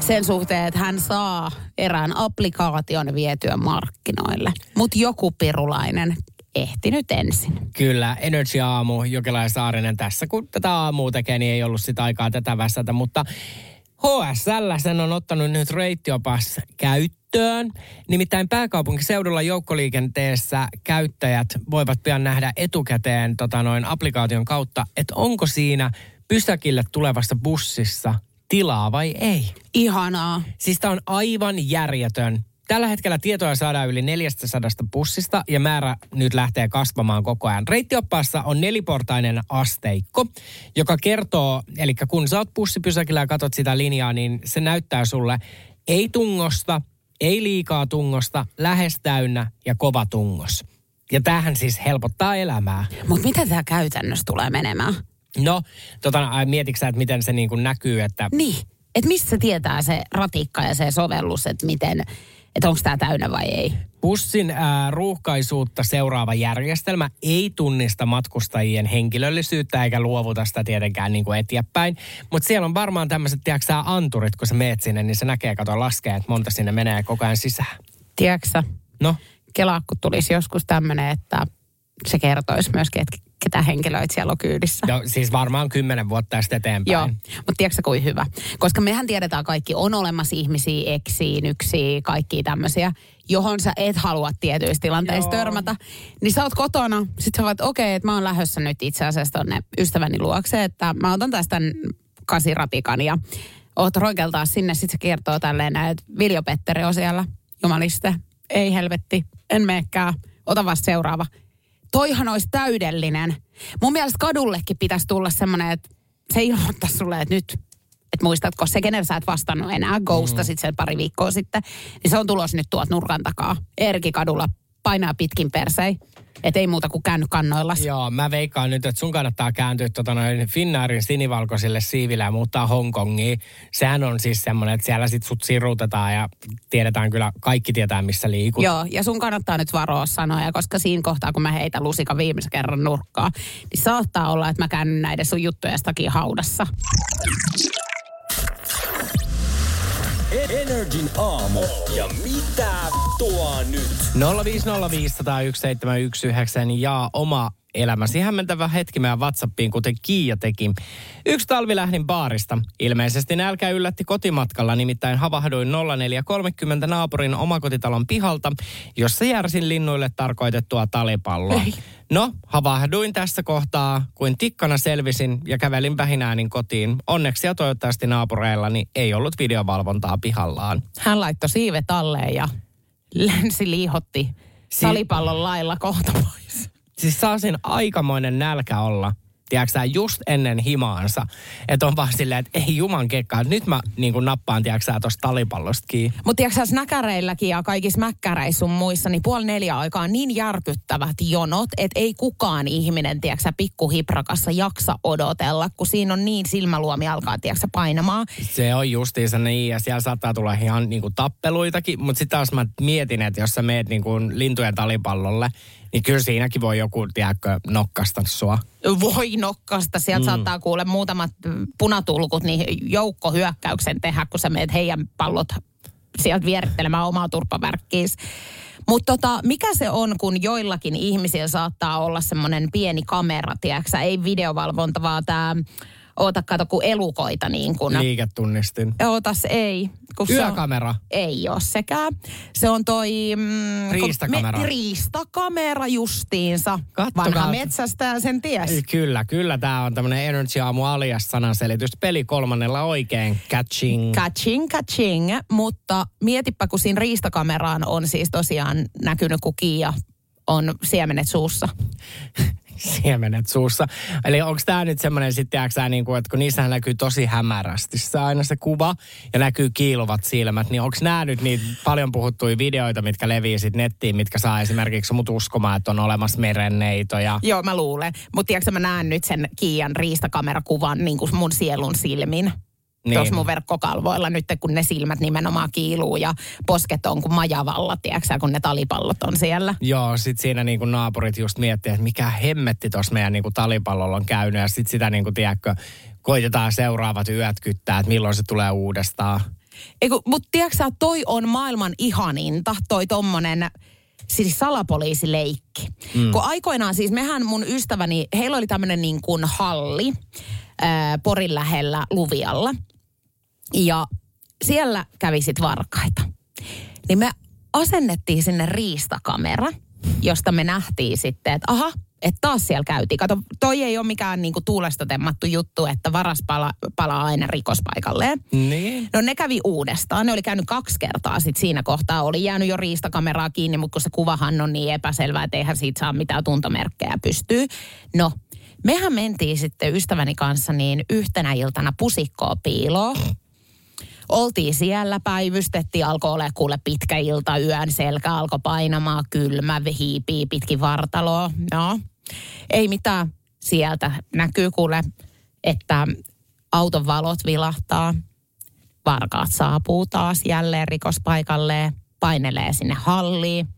sen suhteen, että hän saa erään applikaation vietyä markkinoille. Mutta joku pirulainen ehti nyt ensin. Kyllä, Energy Aamu, Jokela ja Saarinen tässä. Kun tätä aamua tekee, niin ei ollut sitä aikaa tätä väsätä, mutta HSL sen on ottanut nyt reittiopas käyttöön. Nimittäin pääkaupunkiseudulla joukkoliikenteessä käyttäjät voivat pian nähdä etukäteen tota noin applikaation kautta, että onko siinä pysäkille tulevassa bussissa tilaa vai ei. Ihanaa. Siis tämä on aivan järjetön. Tällä hetkellä tietoja saadaan yli 400 bussista ja määrä nyt lähtee kasvamaan koko ajan. Reittioppaassa on neliportainen asteikko, joka kertoo, eli kun sä oot bussipysäkillä ja katot sitä linjaa, niin se näyttää sulle, Ei tungosta, ei liikaa tungosta, lähes täynnä ja kova tungos. Ja tämähän siis helpottaa elämää. Mutta miten tämä käytännössä tulee menemään? No, tota, mietitkö sä, että miten se niin kuin näkyy, että Niin, että mistä se tietää se ratikka ja se sovellus, että miten, että onko tämä täynnä vai ei? Bussin ää, ruuhkaisuutta seuraava järjestelmä ei tunnista matkustajien henkilöllisyyttä eikä luovuta sitä tietenkään niin kuin eteenpäin. Mutta siellä on varmaan tämmöiset, tiedätkö anturit, kun sä meet sinne, niin se näkee, kato laskee, että monta sinne menee koko ajan sisään. Tiedätkö No, Kelaa, kun tulisi joskus tämmöinen, että se kertoisi myöskin, että ketä henkilöitä siellä on kyydissä. jo, siis varmaan kymmenen vuotta tästä eteenpäin. Joo, mutta tiedätkö kuin hyvä? Koska mehän tiedetään kaikki, on olemassa ihmisiä, eksiä, yksiä, kaikkia tämmöisiä, johon sä et halua tietyissä tilanteissa Joo. törmätä. Niin sä oot kotona, sit sä oot, okei, että mä oon lähdössä nyt itse asiassa tonne ystäväni luokse, että mä otan tästä kasiratikan ja oot roikeltaa sinne, sit se kertoo tälleen näin, että Viljo Petteri on siellä, jumaliste, ei helvetti, en meekään, ota vasta seuraava. Toihan olisi täydellinen. Mun mielestä kadullekin pitäisi tulla semmoinen, että se ilmoittaisi sulle, että nyt, että muistatko se, kenellä sä et vastannut enää, ghostasit sen pari viikkoa sitten, niin se on tulos nyt tuolta nurkan takaa. Erki kadulla painaa pitkin persei, että ei muuta kuin käänny kannoillas. Joo, mä veikkaan nyt, että sun kannattaa kääntyä tota noin Finnairin sinivalkoisille siiville ja muuttaa Hongkongiin. Sehän on siis semmoinen, että siellä sit sut sirutetaan ja tiedetään kyllä, kaikki tietää missä liikut. Joo, ja sun kannattaa nyt varoa sanoja, koska siinä kohtaa, kun mä heitän lusika viimeisen kerran nurkkaa, niin saattaa olla, että mä käännyn näiden sun juttujen takia haudassa. Energin aamu. Ja mitä tuo nyt? 050501719 ja oma elämäsi hämmentävä hetki meidän WhatsAppiin, kuten Kiia teki. Yksi talvi lähdin baarista. Ilmeisesti nälkä yllätti kotimatkalla, nimittäin havahduin 0430 naapurin omakotitalon pihalta, jossa järsin linnuille tarkoitettua talipalloa. No, havahduin tässä kohtaa, kuin tikkana selvisin ja kävelin vähinäänin kotiin. Onneksi ja toivottavasti naapureillani ei ollut videovalvontaa pihallaan. Hän laittoi siivet alleen ja länsi liihotti salipallon lailla kohta pois. Siis saa siinä aikamoinen nälkä olla, tiedätkö just ennen himaansa. Että on vaan silleen, että ei juman kekkaa, nyt mä niin kuin nappaan, tiedätkö sä, tosta talipallosta kiinni. Mutta tiedätkö sä, snäkäreilläkin ja kaikissa mäkkäreissä sun muissa, niin puoli neljä aikaa on niin järkyttävät jonot, että ei kukaan ihminen, tiedätkö pikkuhiprakassa jaksa odotella, kun siinä on niin silmäluomi alkaa, tiedätkö painamaan. Se on justiinsa niin, ja siellä saattaa tulla ihan niin kuin tappeluitakin, mutta sitten taas mä mietin, että jos sä meet niin kuin lintujen talipallolle, niin kyllä siinäkin voi joku, tiedätkö, nokkasta sua. Voi nokkasta, sieltä mm. saattaa kuule muutamat punatulkut niin joukkohyökkäyksen tehdä, kun sä meet heidän pallot sieltä vierittelemään omaa turpavärkkiis. Mutta tota, mikä se on, kun joillakin ihmisillä saattaa olla semmoinen pieni kamera, tiedätkö ei videovalvonta, vaan tämä, oota kato, kun elukoita niin kuin. Liiketunnistin. Ootas, ei. Kun se on- Yökamera. ei ole sekään. Se on toi... Mm, Riistakamera. Me, riistakamera justiinsa. Kattokaa. Vanha metsästää sen ties. Kyllä, kyllä. Tämä on tämmöinen Energy Aamu alias sananselitys. Peli kolmannella oikein. Catching. Kaching, kaching. Mutta mietipä, kun siinä riistakameraan on siis tosiaan näkynyt, kun Kiia on siemenet suussa. (laughs) siemenet suussa. Eli onko tämä nyt semmoinen sitten, niin kuin, että kun niissähän näkyy tosi hämärästi se aina se kuva ja näkyy kiiluvat silmät, niin onko nämä nyt niitä paljon puhuttuja videoita, mitkä levii sitten nettiin, mitkä saa esimerkiksi mut uskomaan, että on olemassa merenneitoja. Joo, mä luulen. Mutta tiedätkö, mä näen nyt sen Kiian riistakamerakuvan niin kuin mun sielun silmin. Niin. Tuossa mun verkkokalvoilla nyt, kun ne silmät nimenomaan kiiluu ja posket on kuin majavalla, tiedätkö, kun ne talipallot on siellä. Joo, sit siinä niinku naapurit just miettii, että mikä hemmetti tuossa meidän niinku talipallolla on käynyt. Ja sit sitä niinku, tiedätkö, koitetaan seuraavat yöt kyttää, että milloin se tulee uudestaan. Eiku, mutta tiedätkö toi on maailman ihaninta, toi tommonen siis salapoliisileikki. Mm. Kun aikoinaan siis mehän mun ystäväni, heillä oli tämmönen niin kuin halli Porin lähellä Luvialla. Ja siellä kävi sit varkaita. Niin me asennettiin sinne riistakamera, josta me nähtiin sitten, että aha, että taas siellä käytiin. Kato, toi ei ole mikään niinku tuulesta temmattu juttu, että varas pala, palaa aina rikospaikalleen. Niin. No ne kävi uudestaan. Ne oli käynyt kaksi kertaa sit siinä kohtaa. Oli jäänyt jo riistakameraa kiinni, mutta kun se kuvahan on niin epäselvää, että eihän siitä saa mitään tuntomerkkejä pystyy. No, mehän mentiin sitten ystäväni kanssa niin yhtenä iltana pusikkoa piiloon. Oltiin siellä, päivystettiin, alkoi olla kuule pitkä ilta, yön selkä alkoi painamaan, kylmä, hiipii pitkin vartaloa. No, ei mitään. Sieltä näkyy kuule, että auton valot vilahtaa. Varkaat saapuu taas jälleen rikospaikalleen, painelee sinne halliin.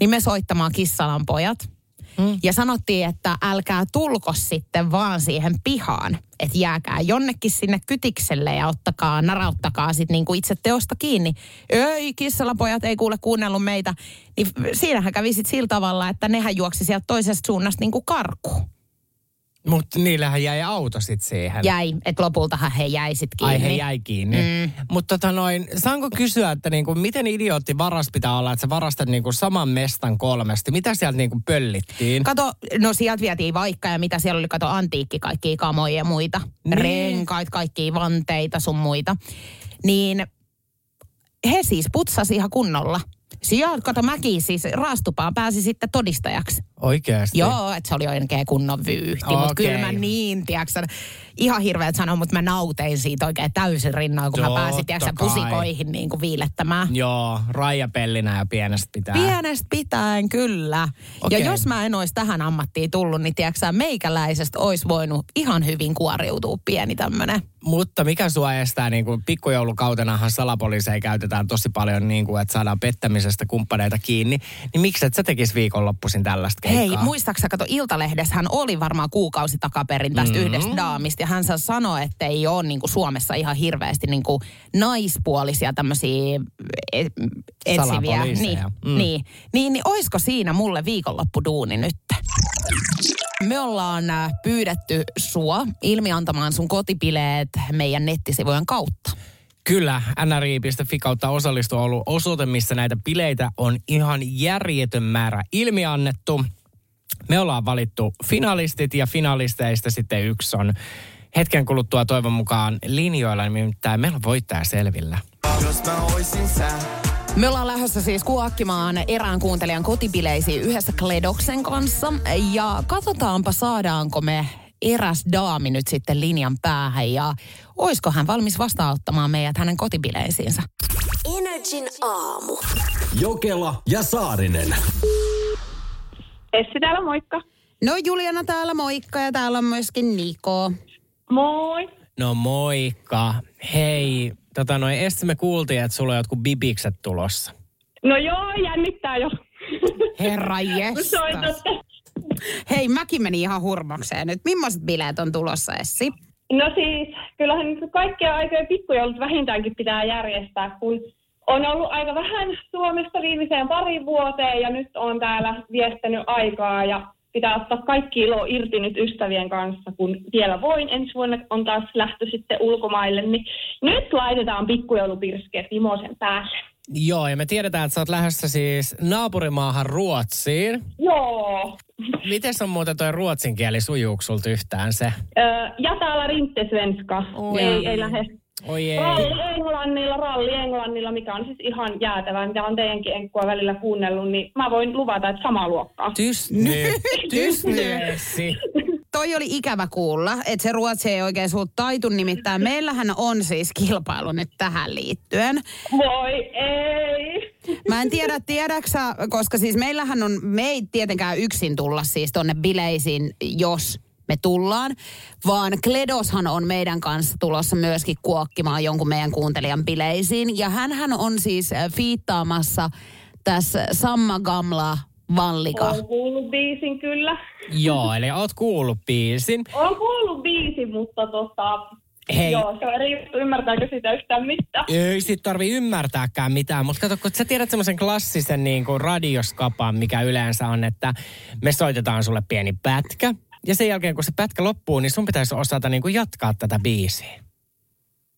Niin me soittamaan Kissalan pojat – Mm. Ja sanottiin, että älkää tulko sitten vaan siihen pihaan, että jääkää jonnekin sinne kytikselle ja ottakaa, narauttakaa sitten niinku itse teosta kiinni. Ei, kissalapojat ei kuule kuunnellut meitä. Niin siinähän kävi sitten sillä tavalla, että nehän juoksi sieltä toisesta suunnasta niinku karkuun. Mutta niillähän jäi auto sit siihen. Jäi, että lopultahan he jäi sit kiinni. Ai he jäi kiinni. Mm. Mutta tota noin, saanko kysyä, että niinku, miten idiootti varas pitää olla, että sä varastat niinku saman mestan kolmesti? Mitä sieltä niinku pöllittiin? Kato, no sieltä vietiin vaikka ja mitä siellä oli, kato antiikki, kaikki kamoja ja muita. Niin. Renkaat, kaikki vanteita sun muita. Niin he siis putsasi ihan kunnolla. Siellä, kato mäki siis raastupaan pääsi sitten todistajaksi. Oikeasti? Joo, että se oli oikein kunnon vyyhti. Okay. Mutta kyllä mä niin, tiedätkö, ihan hirveät sanoa, mutta mä nautein siitä oikein täysin rinnalla, kun Totta mä pääsin, tiedätkö, pusikoihin niin kuin viilettämään. Joo, raijapellinä ja pienestä pitää. Pienestä pitäen, kyllä. Okay. Ja jos mä en olisi tähän ammattiin tullut, niin tiedätkö, meikäläisestä olisi voinut ihan hyvin kuoriutua pieni tämmönen. Mutta mikä sua estää, niin kuin pikkujoulukautenahan salapoliiseja käytetään tosi paljon, niin kuin, että saadaan pettämisestä kumppaneita kiinni. Niin miksi et sä tekisi viikonloppuisin tällaista? Hei, muistaaksä, kato Iltalehdessä hän oli varmaan kuukausi takaperin tästä mm-hmm. yhdestä daamista. Ja hän sanoi, että ei ole niin kuin Suomessa ihan hirveästi niin kuin naispuolisia tämmöisiä e- etsiviä. Niin, mm. niin, niin, niin oisko siinä mulle viikonloppuduuni nyt? Me ollaan äh, pyydetty sua ilmiantamaan sun kotipileet meidän nettisivujen kautta. Kyllä, nri.fi kautta osallistu on ollut osoite, missä näitä bileitä on ihan järjetön määrä ilmiannettu. Me ollaan valittu finalistit ja finalisteista sitten yksi on hetken kuluttua toivon mukaan linjoilla, nimittäin meillä on voittaja selvillä. Jos mä sä. Me ollaan lähdössä siis kuokkimaan erään kuuntelijan kotipileisiin yhdessä Kledoksen kanssa. Ja katsotaanpa saadaanko me eräs daami nyt sitten linjan päähän ja oisko hän valmis vastaanottamaan meidät hänen kotipileisiinsä. Energin aamu. Jokela ja Saarinen. Essi täällä, moikka. No Juliana täällä, moikka ja täällä on myöskin Niko. Moi. No moikka. Hei, tota noin, Essi me kuultiin, että sulla on jotkut bibikset tulossa. No joo, jännittää jo. Herra. (laughs) Hei, mäkin meni ihan hurmokseen nyt. Millaiset bileet on tulossa, Essi? No siis, kyllähän kaikkia aikoja pikkujoulut vähintäänkin pitää järjestää, kun on ollut aika vähän Suomesta viimeiseen pari vuoteen ja nyt on täällä viestänyt aikaa ja pitää ottaa kaikki ilo irti nyt ystävien kanssa, kun vielä voin. Ensi vuonna on taas lähtö sitten ulkomaille, niin nyt laitetaan pikkujoulupirskeet Imosen päälle. Joo, ja me tiedetään, että sä oot lähdössä siis naapurimaahan Ruotsiin. Joo. Miten on muuten toi ruotsin kieli sujuuko yhtään se? Öö, ja täällä rintte svenska. Oh, ei, ei lähde Oi ei. Ralli Englannilla, ralli Englannilla, mikä on siis ihan jäätävää, mitä on teidänkin enkkua välillä kuunnellut, niin mä voin luvata, että sama luokkaa. Tysny, tysny. Toi oli ikävä kuulla, että se ruotsi ei oikein suut taitu, nimittäin meillähän on siis kilpailu nyt tähän liittyen. Voi ei. Mä en tiedä, tiedäksä, koska siis meillähän on, me ei tietenkään yksin tulla siis tonne bileisiin, jos me tullaan, vaan Kledoshan on meidän kanssa tulossa myöskin kuokkimaan jonkun meidän kuuntelijan bileisiin. Ja hän on siis äh, fiittaamassa tässä Samma Gamla Vallika. Olen kuullut biisin kyllä. Joo, eli oot kuullut biisin. Olen kuullut biisin, mutta tota, Hei. Joo, se riippuu, ymmärtääkö sitä yhtään mitään. Ei sit tarvi ymmärtääkään mitään, mutta kato, kun sä tiedät semmoisen klassisen niin kuin radioskapan, mikä yleensä on, että me soitetaan sulle pieni pätkä, ja sen jälkeen, kun se pätkä loppuu, niin sun pitäisi osata niin kuin jatkaa tätä biisiä.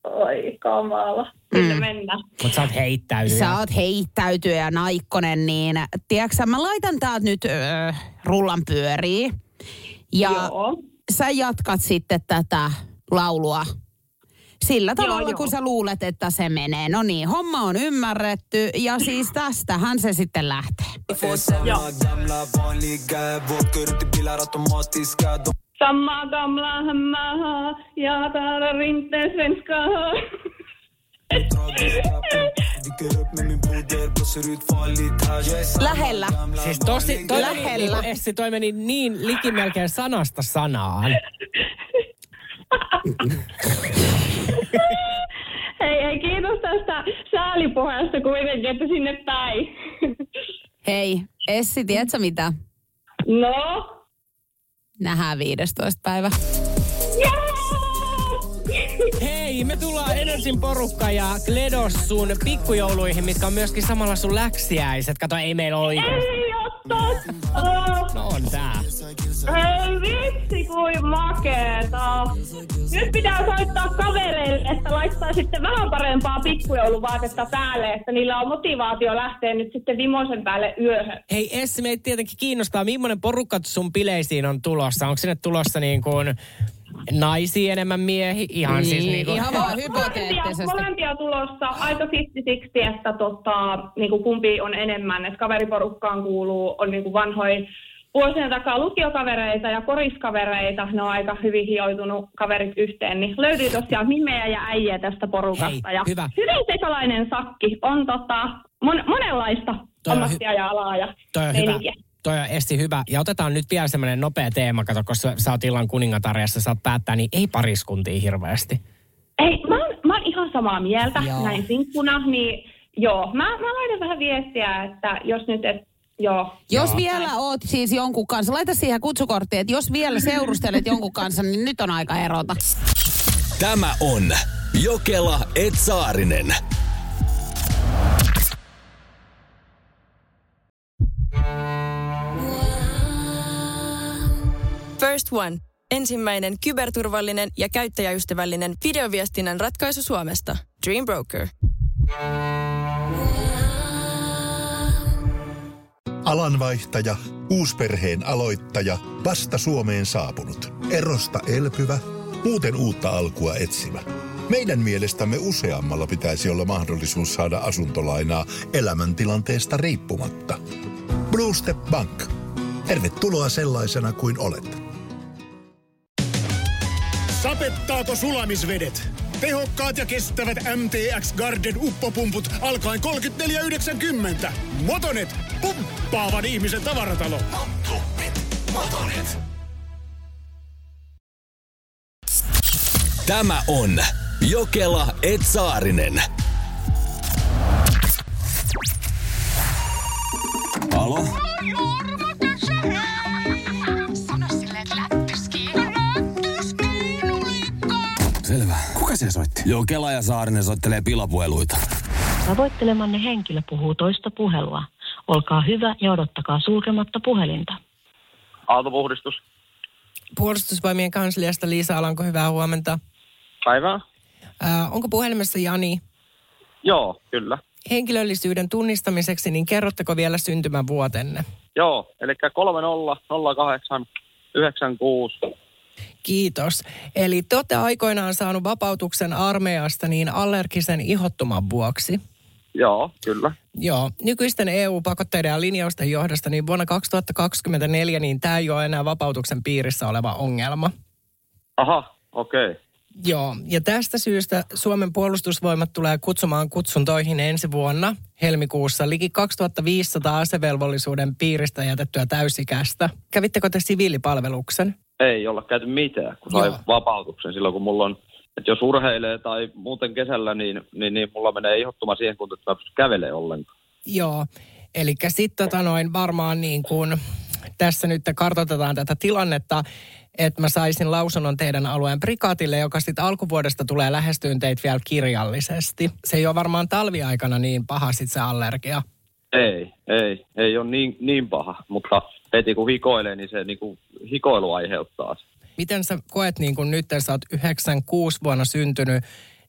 Oi kamala. Kyllä mm. mennä. Mutta sä oot heittäytyjä. Sä oot heittäytyjä ja naikkonen, niin tiedätkö mä laitan täältä nyt öö, rullan pyöriin. Ja Joo. sä jatkat sitten tätä laulua sillä tavalla, joo, kun joo. sä luulet, että se menee. No niin, homma on ymmärretty ja siis tästähän se sitten lähtee. Samma gamla hemma ja täällä rinteen. Lähellä. Siis tosi, toi meni, Lähellä. niin, Essi, toi meni niin liki melkein sanasta sanaan. (laughs) Hei, hei, kiitos tästä säälipuheesta kuitenkin, että sinne päin. Hei, Essi, tiedätkö mitä? No? Nähdään 15. päivä. (laughs) Hei, me tullaan Energyn porukka ja Kledos sun pikkujouluihin, mitkä on myöskin samalla sun läksiäiset. Kato, ei meillä ole. Ei oo! No on tää. Hei vitsi, kuin makeeta. Nyt pitää soittaa kavereille, että laittaa sitten vähän parempaa pikkujouluvaatetta päälle, että niillä on motivaatio lähteä nyt sitten vimoisen päälle yöhön. Hei Essi, meitä tietenkin kiinnostaa, millainen porukka sun bileisiin on tulossa. Onko sinne tulossa niin kuin naisia enemmän miehi? Ihan siis niin kuin... ihan vaan hypoteettisesti. molempia tulossa aika 50-60, että tota, niin kuin kumpi on enemmän. Että kaveriporukkaan kuuluu, on niin kuin vanhoja vuosien takaa lukiokavereita ja koriskavereita. Ne on aika hyvin hioitunut kaverit yhteen. Niin löytyy tosiaan mimejä ja äijä tästä porukasta. Hei, ja hyvä. Hyvin sekalainen sakki. On tota, mon, monenlaista Toi ammattia ja alaa ja Toi on hyvä. Toi on Esti hyvä. Ja otetaan nyt vielä semmoinen nopea teema, kato, koska sä oot illan kuningatar ja sä saat päättää, niin ei pariskuntia hirveästi. Ei, mä oon, mä oon ihan samaa mieltä Joo. näin sinkkuna, niin joo, mä, mä laitan vähän viestiä, että jos nyt, et, joo. Jos vielä oot siis jonkun kanssa, laita siihen kutsukorttiin, että jos vielä seurustelet jonkun kanssa, niin nyt on aika erota. Tämä on Jokela Etsaarinen. First One. Ensimmäinen kyberturvallinen ja käyttäjäystävällinen videoviestinnän ratkaisu Suomesta. Dream Broker. Alanvaihtaja, uusperheen aloittaja, vasta Suomeen saapunut, erosta elpyvä, muuten uutta alkua etsimä. Meidän mielestämme useammalla pitäisi olla mahdollisuus saada asuntolainaa elämäntilanteesta riippumatta. Blue Step Bank. Tervetuloa sellaisena kuin olet. Sapettaako sulamisvedet? Tehokkaat ja kestävät MTX Garden uppopumput alkaen 34,90. Motonet, pumppaavan ihmisen tavaratalo. Motonet. Tämä on Jokela Etsaarinen. Alo? Selvä. Se soitti? Joo, Kela ja Saarinen soittelee pilapueluita. Tavoittelemanne henkilö puhuu toista puhelua. Olkaa hyvä ja odottakaa sulkematta puhelinta. Aaltopuhdistus. Puolustusvoimien kansliasta Liisa Alanko, hyvää huomenta. Päivää. Ää, onko puhelimessa Jani? Joo, kyllä. Henkilöllisyyden tunnistamiseksi, niin kerrotteko vielä syntymävuotenne? Joo, eli 3008 96. Kiitos. Eli te olette aikoinaan saanut vapautuksen armeijasta niin allergisen ihottuman vuoksi. Joo, kyllä. Joo, nykyisten EU-pakotteiden ja linjausten johdosta niin vuonna 2024 niin tämä ei ole enää vapautuksen piirissä oleva ongelma. Aha, okei. Okay. Joo, ja tästä syystä Suomen puolustusvoimat tulee kutsumaan kutsuntoihin ensi vuonna helmikuussa liki 2500 asevelvollisuuden piiristä jätettyä täysikäistä. Kävittekö te siviilipalveluksen? Ei olla käyty mitään, kun sai Joo. vapautuksen silloin, kun mulla on, että jos urheilee tai muuten kesällä, niin, niin, niin mulla menee ihottuma siihen, kun että mä kävelemään ollenkaan. Joo, eli sitten tota noin varmaan niin kuin tässä nyt kartoitetaan tätä tilannetta, että mä saisin lausunnon teidän alueen prikaatille, joka sitten alkuvuodesta tulee lähestyyn teitä vielä kirjallisesti. Se ei ole varmaan talviaikana niin paha sitten se allergia. Ei, ei, ei ole niin, niin paha, mutta heti kun hikoilee, niin se niin kuin hikoilu aiheuttaa sen. Miten sä koet niin kun nyt, sä oot 96 vuonna syntynyt,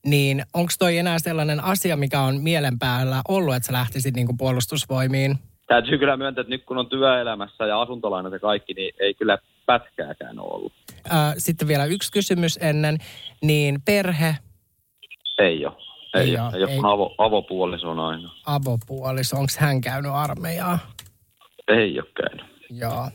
niin onko toi enää sellainen asia, mikä on mielen päällä ollut, että sä lähtisit niin kuin puolustusvoimiin? Täytyy kyllä myöntää, että nyt kun on työelämässä ja asuntolainat ja kaikki, niin ei kyllä pätkääkään ole ollut. Sitten vielä yksi kysymys ennen, niin perhe, Ei ole. Ei, Ei ei. Ei kun avo, avopuoliso on aina. avopuoliso, onko hän käynyt armeijaa? Ei ole käynyt. Joo.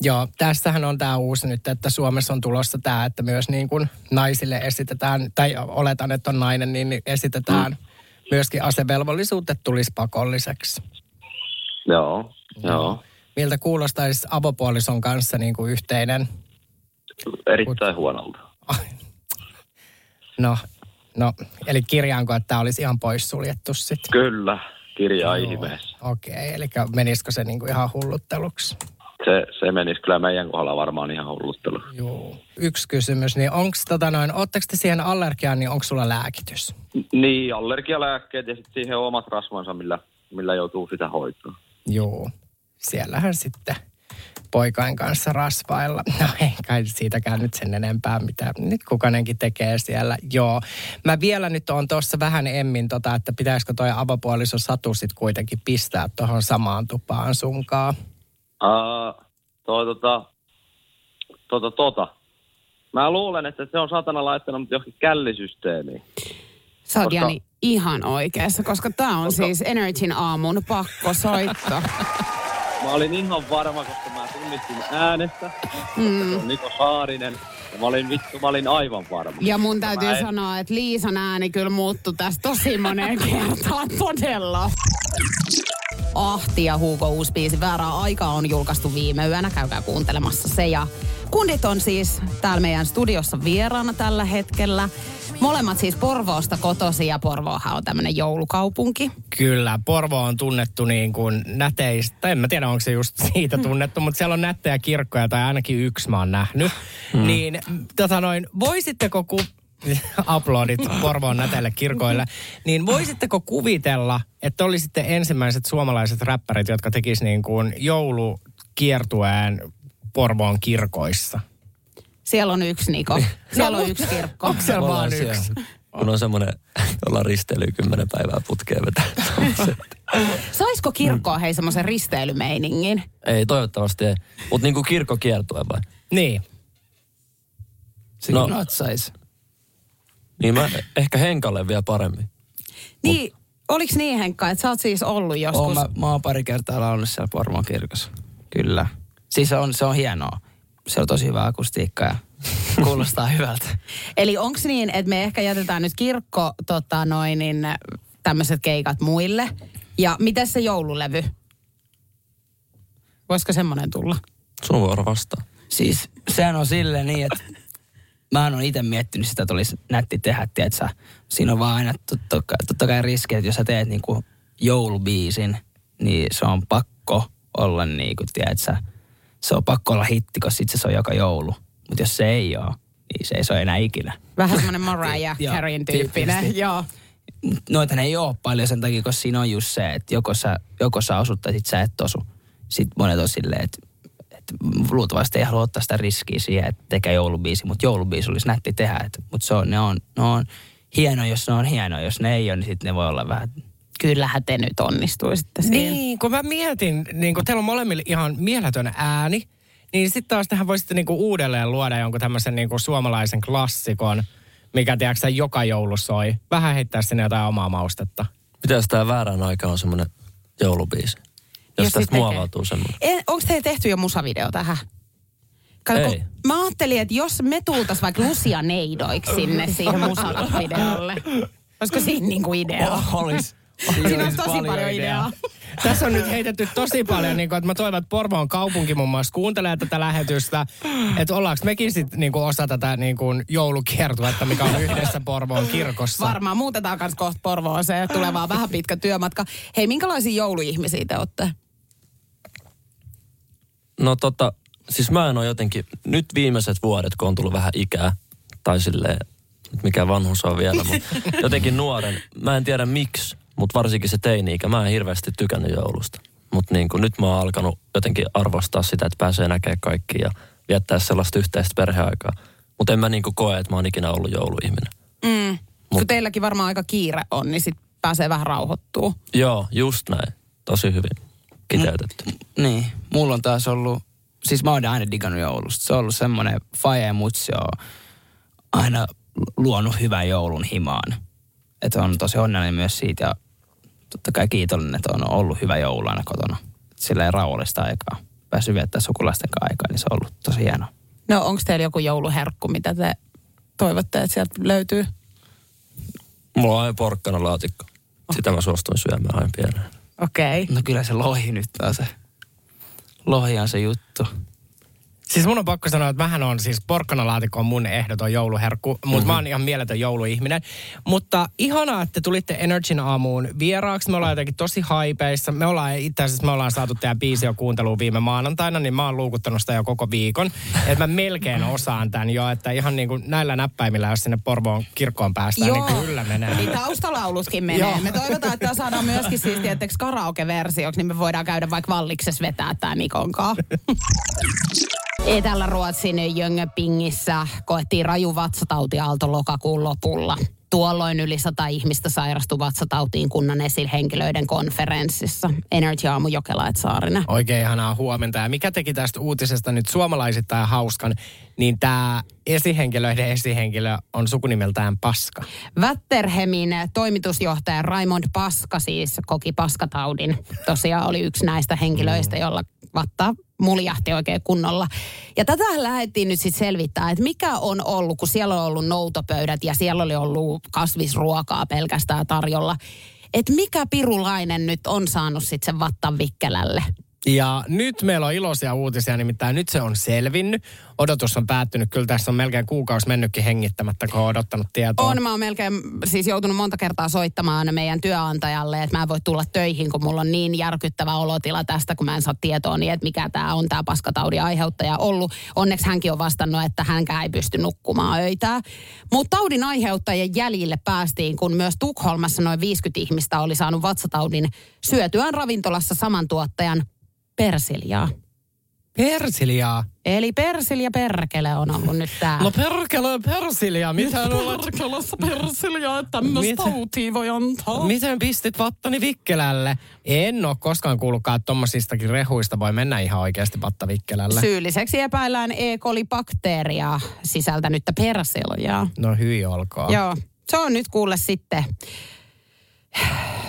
Joo, tästähän on tämä uusi nyt, että Suomessa on tulossa tämä, että myös niin kuin naisille esitetään, tai oletan, että on nainen, niin esitetään mm. myöskin asevelvollisuutta tulisi pakolliseksi. Joo, joo. Miltä kuulostaisi avopuolison kanssa niin kuin yhteinen? Erittäin huonolta. (laughs) No, no, eli kirjaanko, että tämä olisi ihan poissuljettu sitten? Kyllä, kirjaa ihmeessä. Okei, okay, eli menisikö se niin kuin ihan hullutteluksi? Se, se menisi kyllä meidän kohdalla varmaan ihan hulluttelu. Joo. Yksi kysymys, niin onko tota noin, ootteko te siihen allergiaan, niin onko sulla lääkitys? Niin, allergialääkkeet ja sitten siihen omat rasvansa, millä, millä joutuu sitä hoitoon. Joo. Siellähän sitten poikain kanssa rasvailla. (laughs) No ei kai siitäkään nyt sen enempää, mitä nyt kukainenkin tekee siellä. Joo. Mä vielä nyt on tuossa vähän emmin tota, että pitäisikö toi avopuoliso Satu sit kuitenkin pistää tuohon samaan tupaan sunkaan. Uh, toi, tota, tota, tota. Mä luulen, että se on satana laittanut mut johonkin källisysteemiin. Sä oot Jani ihan oikeassa, koska tää on koska... siis Energyn aamun pakko soitto. (laughs) Mä olin ihan varma, koska tunnistin äänestä. Mm. Se on Niko Saarinen. Ja mä olin vittu, mä olin aivan varma. Ja mun täytyy en... sanoa, että Liisan ääni kyllä muuttui tästä tosi moneen (laughs) kertaan todella. Ahti ja Hugo uusi biisi Väärää aikaa on julkaistu viime yönä. Käykää kuuntelemassa se. Ja kundit on siis täällä meidän studiossa vieraana tällä hetkellä. Molemmat siis Porvoosta kotosi ja Porvoohan on tämmöinen joulukaupunki. Kyllä, Porvo on tunnettu niin kuin näteistä, en mä tiedä onko se just siitä tunnettu, mutta siellä on nättejä kirkkoja tai ainakin yksi mä oon nähnyt. Hmm. Niin tota noin, voisitteko ku, (laughs) aplodit Porvoon näteille kirkoille, niin voisitteko kuvitella, että olisitte ensimmäiset suomalaiset räppärit, jotka tekis niin kuin joulukiertueen Porvoon kirkoissa? Siellä on yksi Niko. Siellä no, on yksi kirkko. Onko siellä vaan yksi? Kun on semmoinen, jolla risteily kymmenen päivää putkeen vetää. Saisiko kirkkoa hei semmoisen risteilymeiningin? Ei, toivottavasti ei. Mutta niinku kirkko kiertue vai? Niin. Se no, natsais. Niin mä ehkä Henkalle vielä paremmin. Niin, Mut, oliks niin Henkka, että sä oot siis ollut joskus? Oon, mä, mä oon pari kertaa launnut siellä Porvoon kirkossa. Kyllä. Siis on, se on hienoa se on tosi hyvä akustiikka ja (laughs) kuulostaa hyvältä. Eli onko niin, että me ehkä jätetään nyt kirkko tota noin, niin tämmöiset keikat muille. Ja miten se joululevy? Voisiko semmoinen tulla? Sun vuoro vastaa. Siis sehän on silleen niin, että mä oon itse miettinyt sitä, että olisi nätti tehdä, tietsä. Siinä on vaan aina totta, totta kai riski, että jos sä teet niinku joulubiisin, niin se on pakko olla niinku, tietsä, se on pakko olla hitti, koska sitten se on joka joulu. Mutta jos se ei ole, niin se ei ole enää ikinä. Vähän semmoinen Mariah (laughs) Careyn tyyppinen, joo. Noita ei ole paljon sen takia, koska siinä on just se, että joko sä, joko sä osut tai sit sä et osu. Sitten monet on silleen, että että luultavasti ei halua ottaa sitä riskiä siihen, että tekee joulubiisi, mutta joulubiisi olisi nätti tehdä. Mutta se on, ne, on, ne on hieno, jos ne on hieno. Jos ne ei ole, niin sitten ne voi olla vähän kyllähän te nyt onnistuisitte siinä. Niin, kun mä mietin, niin kun teillä on molemmille ihan mieletön ääni, niin sitten taas tähän voisitte niin kuin uudelleen luoda jonkun tämmöisen niin kuin suomalaisen klassikon, mikä tiedätkö joka joulu soi. Vähän heittää sinne jotain omaa maustetta. Mitäs tämä väärän aika on semmoinen joulubiisi? Jos, jos tästä muovautuu semmoinen. Onko teillä tehty jo musavideo tähän? Kato, Ei. Mä ajattelin, että jos me tultaisiin vaikka Lucia Neidoiksi sinne siihen (laughs) musavideolle. Olisiko siinä niinku idea? Oh, olisi. Siinä on tosi paljon ideaa. (laughs) Tässä on nyt heitetty tosi paljon, niin kuin, että mä toivon, että Porvoon kaupunki muun muassa kuuntelee tätä lähetystä. Että ollaanko mekin sitten niin osa tätä niin kuin joulukiertuetta, mikä on yhdessä Porvoon kirkossa. Varmaan muutetaan myös kohta Porvoon se tulee vaan vähän pitkä työmatka. Hei, minkälaisia jouluihmisiä te olette? No tota, siis mä en ole jotenkin, nyt viimeiset vuodet, kun on tullut vähän ikää, tai silleen, mikä vanhus on vielä, mutta (laughs) jotenkin nuoren. Mä en tiedä miksi, mutta varsinkin se teini-ikä, mä en hirveästi tykännyt joulusta. Mutta niin nyt mä oon alkanut jotenkin arvostaa sitä, että pääsee näkemään kaikki ja viettää sellaista yhteistä perheaikaa. Mutta en mä niin koe, että mä oon ikinä ollut jouluihminen. Mm. Mut, kun teilläkin varmaan aika kiire on, niin sit pääsee vähän rauhoittuu. Joo, just näin. Tosi hyvin kiteytetty. M- niin, mulla on taas ollut, siis mä oon aina digannut joulusta. Se on ollut semmoinen faje mutsi on aina luonut hyvän joulun himaan. Että on tosi onnellinen myös siitä ja totta kai kiitollinen, että on ollut hyvä joulu aina kotona. Sillä ei rauhallista aikaa päässyt viettää sukulaisten kanssa aikaa, niin se on ollut tosi hienoa. No onko teillä joku jouluherkku, mitä te toivotte, että sieltä löytyy? Mulla on aina porkkana laatikko. Sitä mä suostuin syömään aina pienenä. Okei. Okay. No kyllä se lohi nyt on se. Lohi on se juttu. Siis mun on pakko sanoa, että vähän on siis porkkanalaatikko on mun ehdoton jouluherkku, mutta mm-hmm. mä oon ihan mieletön jouluihminen. Mutta ihanaa, että tulitte Energyn aamuun vieraaksi. Me ollaan jotenkin tosi haipeissa. Me ollaan itse asiassa me ollaan saatu teidän biisi jo kuunteluun viime maanantaina, niin mä oon luukuttanut sitä jo koko viikon. Että mä melkein osaan tämän jo, että ihan niin kuin näillä näppäimillä, jos sinne Porvoon kirkkoon päästään, Joo. niin kyllä menee. Niin taustalauluskin menee. Joo. Me toivotaan, että tää saadaan myöskin siis tietysti karaoke-versioksi, niin me voidaan käydä vaikka valliksessa vetää tää Mikon kanssa. Etelä-Ruotsin Jönköpingissä koettiin raju vatsatautiaalto lokakuun lopulla. Tuolloin yli sata ihmistä sairastui vatsatautiin kunnan esihenkilöiden konferenssissa. Energy Aamu Jokelaet Saarinen. Oikein ihanaa huomenta. Ja mikä teki tästä uutisesta nyt suomalaisittain hauskan, niin tämä esihenkilöiden esihenkilö on sukunimeltään Paska. Vätterhemin toimitusjohtaja Raimond Paska siis koki paskataudin. Tosiaan oli yksi näistä henkilöistä, jolla vatta muljahti oikein kunnolla. Ja tätä lähdettiin nyt sitten selvittää, että mikä on ollut, kun siellä on ollut noutopöydät ja siellä oli ollut kasvisruokaa pelkästään tarjolla. Että mikä pirulainen nyt on saanut sitten sen vattan vikkelälle? Ja nyt meillä on iloisia uutisia, nimittäin nyt se on selvinnyt. Odotus on päättynyt. Kyllä tässä on melkein kuukausi mennytkin hengittämättä, kun on odottanut tietoa. On, mä oon melkein siis joutunut monta kertaa soittamaan meidän työnantajalle, että mä en voi tulla töihin, kun mulla on niin järkyttävä olotila tästä, kun mä en saa tietoa niin, että mikä tämä on tämä paskataudin aiheuttaja ollut. Onneksi hänkin on vastannut, että hänkään ei pysty nukkumaan öitä. Mutta taudin aiheuttajien jäljille päästiin, kun myös Tukholmassa noin 50 ihmistä oli saanut vatsataudin syötyään ravintolassa saman tuottajan persiljaa. Persiljaa? Eli persilja perkele on ollut nyt tää. No perkele persiljaa, mitä? Perkelessä persiljaa, että tämmöistä tautia voi antaa. Miten pistit vattani vikkelälle? En ole koskaan kuullutkaan, että tommosistakin rehuista voi mennä ihan oikeasti vatta vikkelälle. Syylliseksi epäillään E. coli-bakteeria sisältänyttä persiljaa. no hyi olkoon. Joo, se on nyt kuule sitten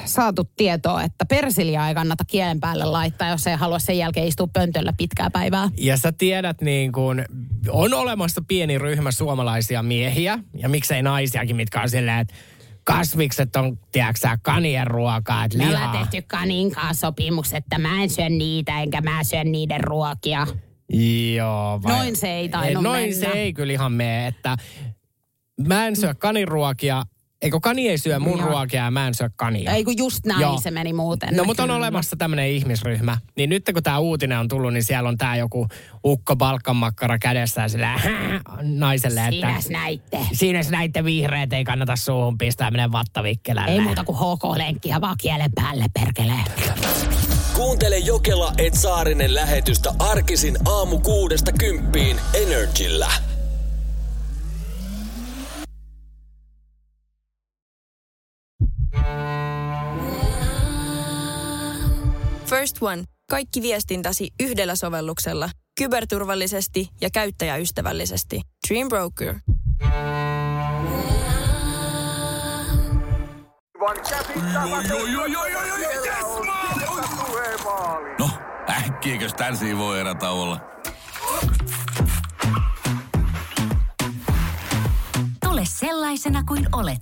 saatu tietoa, että persiljaa ei kannata kielen päälle laittaa, jos ei halua sen jälkeen istua pöntöllä pitkää päivää. Ja sä tiedät, niin kun on olemassa pieni ryhmä suomalaisia miehiä, ja miksei naisiakin, mitkä on silleen, että kasvikset on, tiedätkö kanien ruokaa, että Me ollaan lihaa. tehty kanin kanssa sopimus, että mä en syö niitä, enkä mä syö niiden ruokia. Joo. Noin se ei tainnut Noin mennä. se ei kyllä ihan mene, että mä en syö kaniruokia, eikö kani ei syö mun Joo. ruokia ja mä en syö kania. Ei kun just näin Joo. se meni muuten. No mutta on olemassa tämmöinen ihmisryhmä. Niin nyt kun tämä uutinen on tullut, niin siellä on tämä joku ukko palkkanmakkara kädessä ja sillä naiselle, että... Siinäs näitte. Siinäs näitte vihreät, ei kannata suuhun pistää, menee vattavikkelälle. Ei muuta kuin HK-lenkkiä vaan kielen päälle, perkele. Kuuntele Jokela et Saarinen lähetystä arkisin aamu kuudesta kymppiin Energillä. First One. Kaikki viestintäsi yhdellä sovelluksella. Kyberturvallisesti ja käyttäjäystävällisesti. Dream Broker. No, äkkiäkös tän voi erätauolla? Tule sellaisena kuin olet,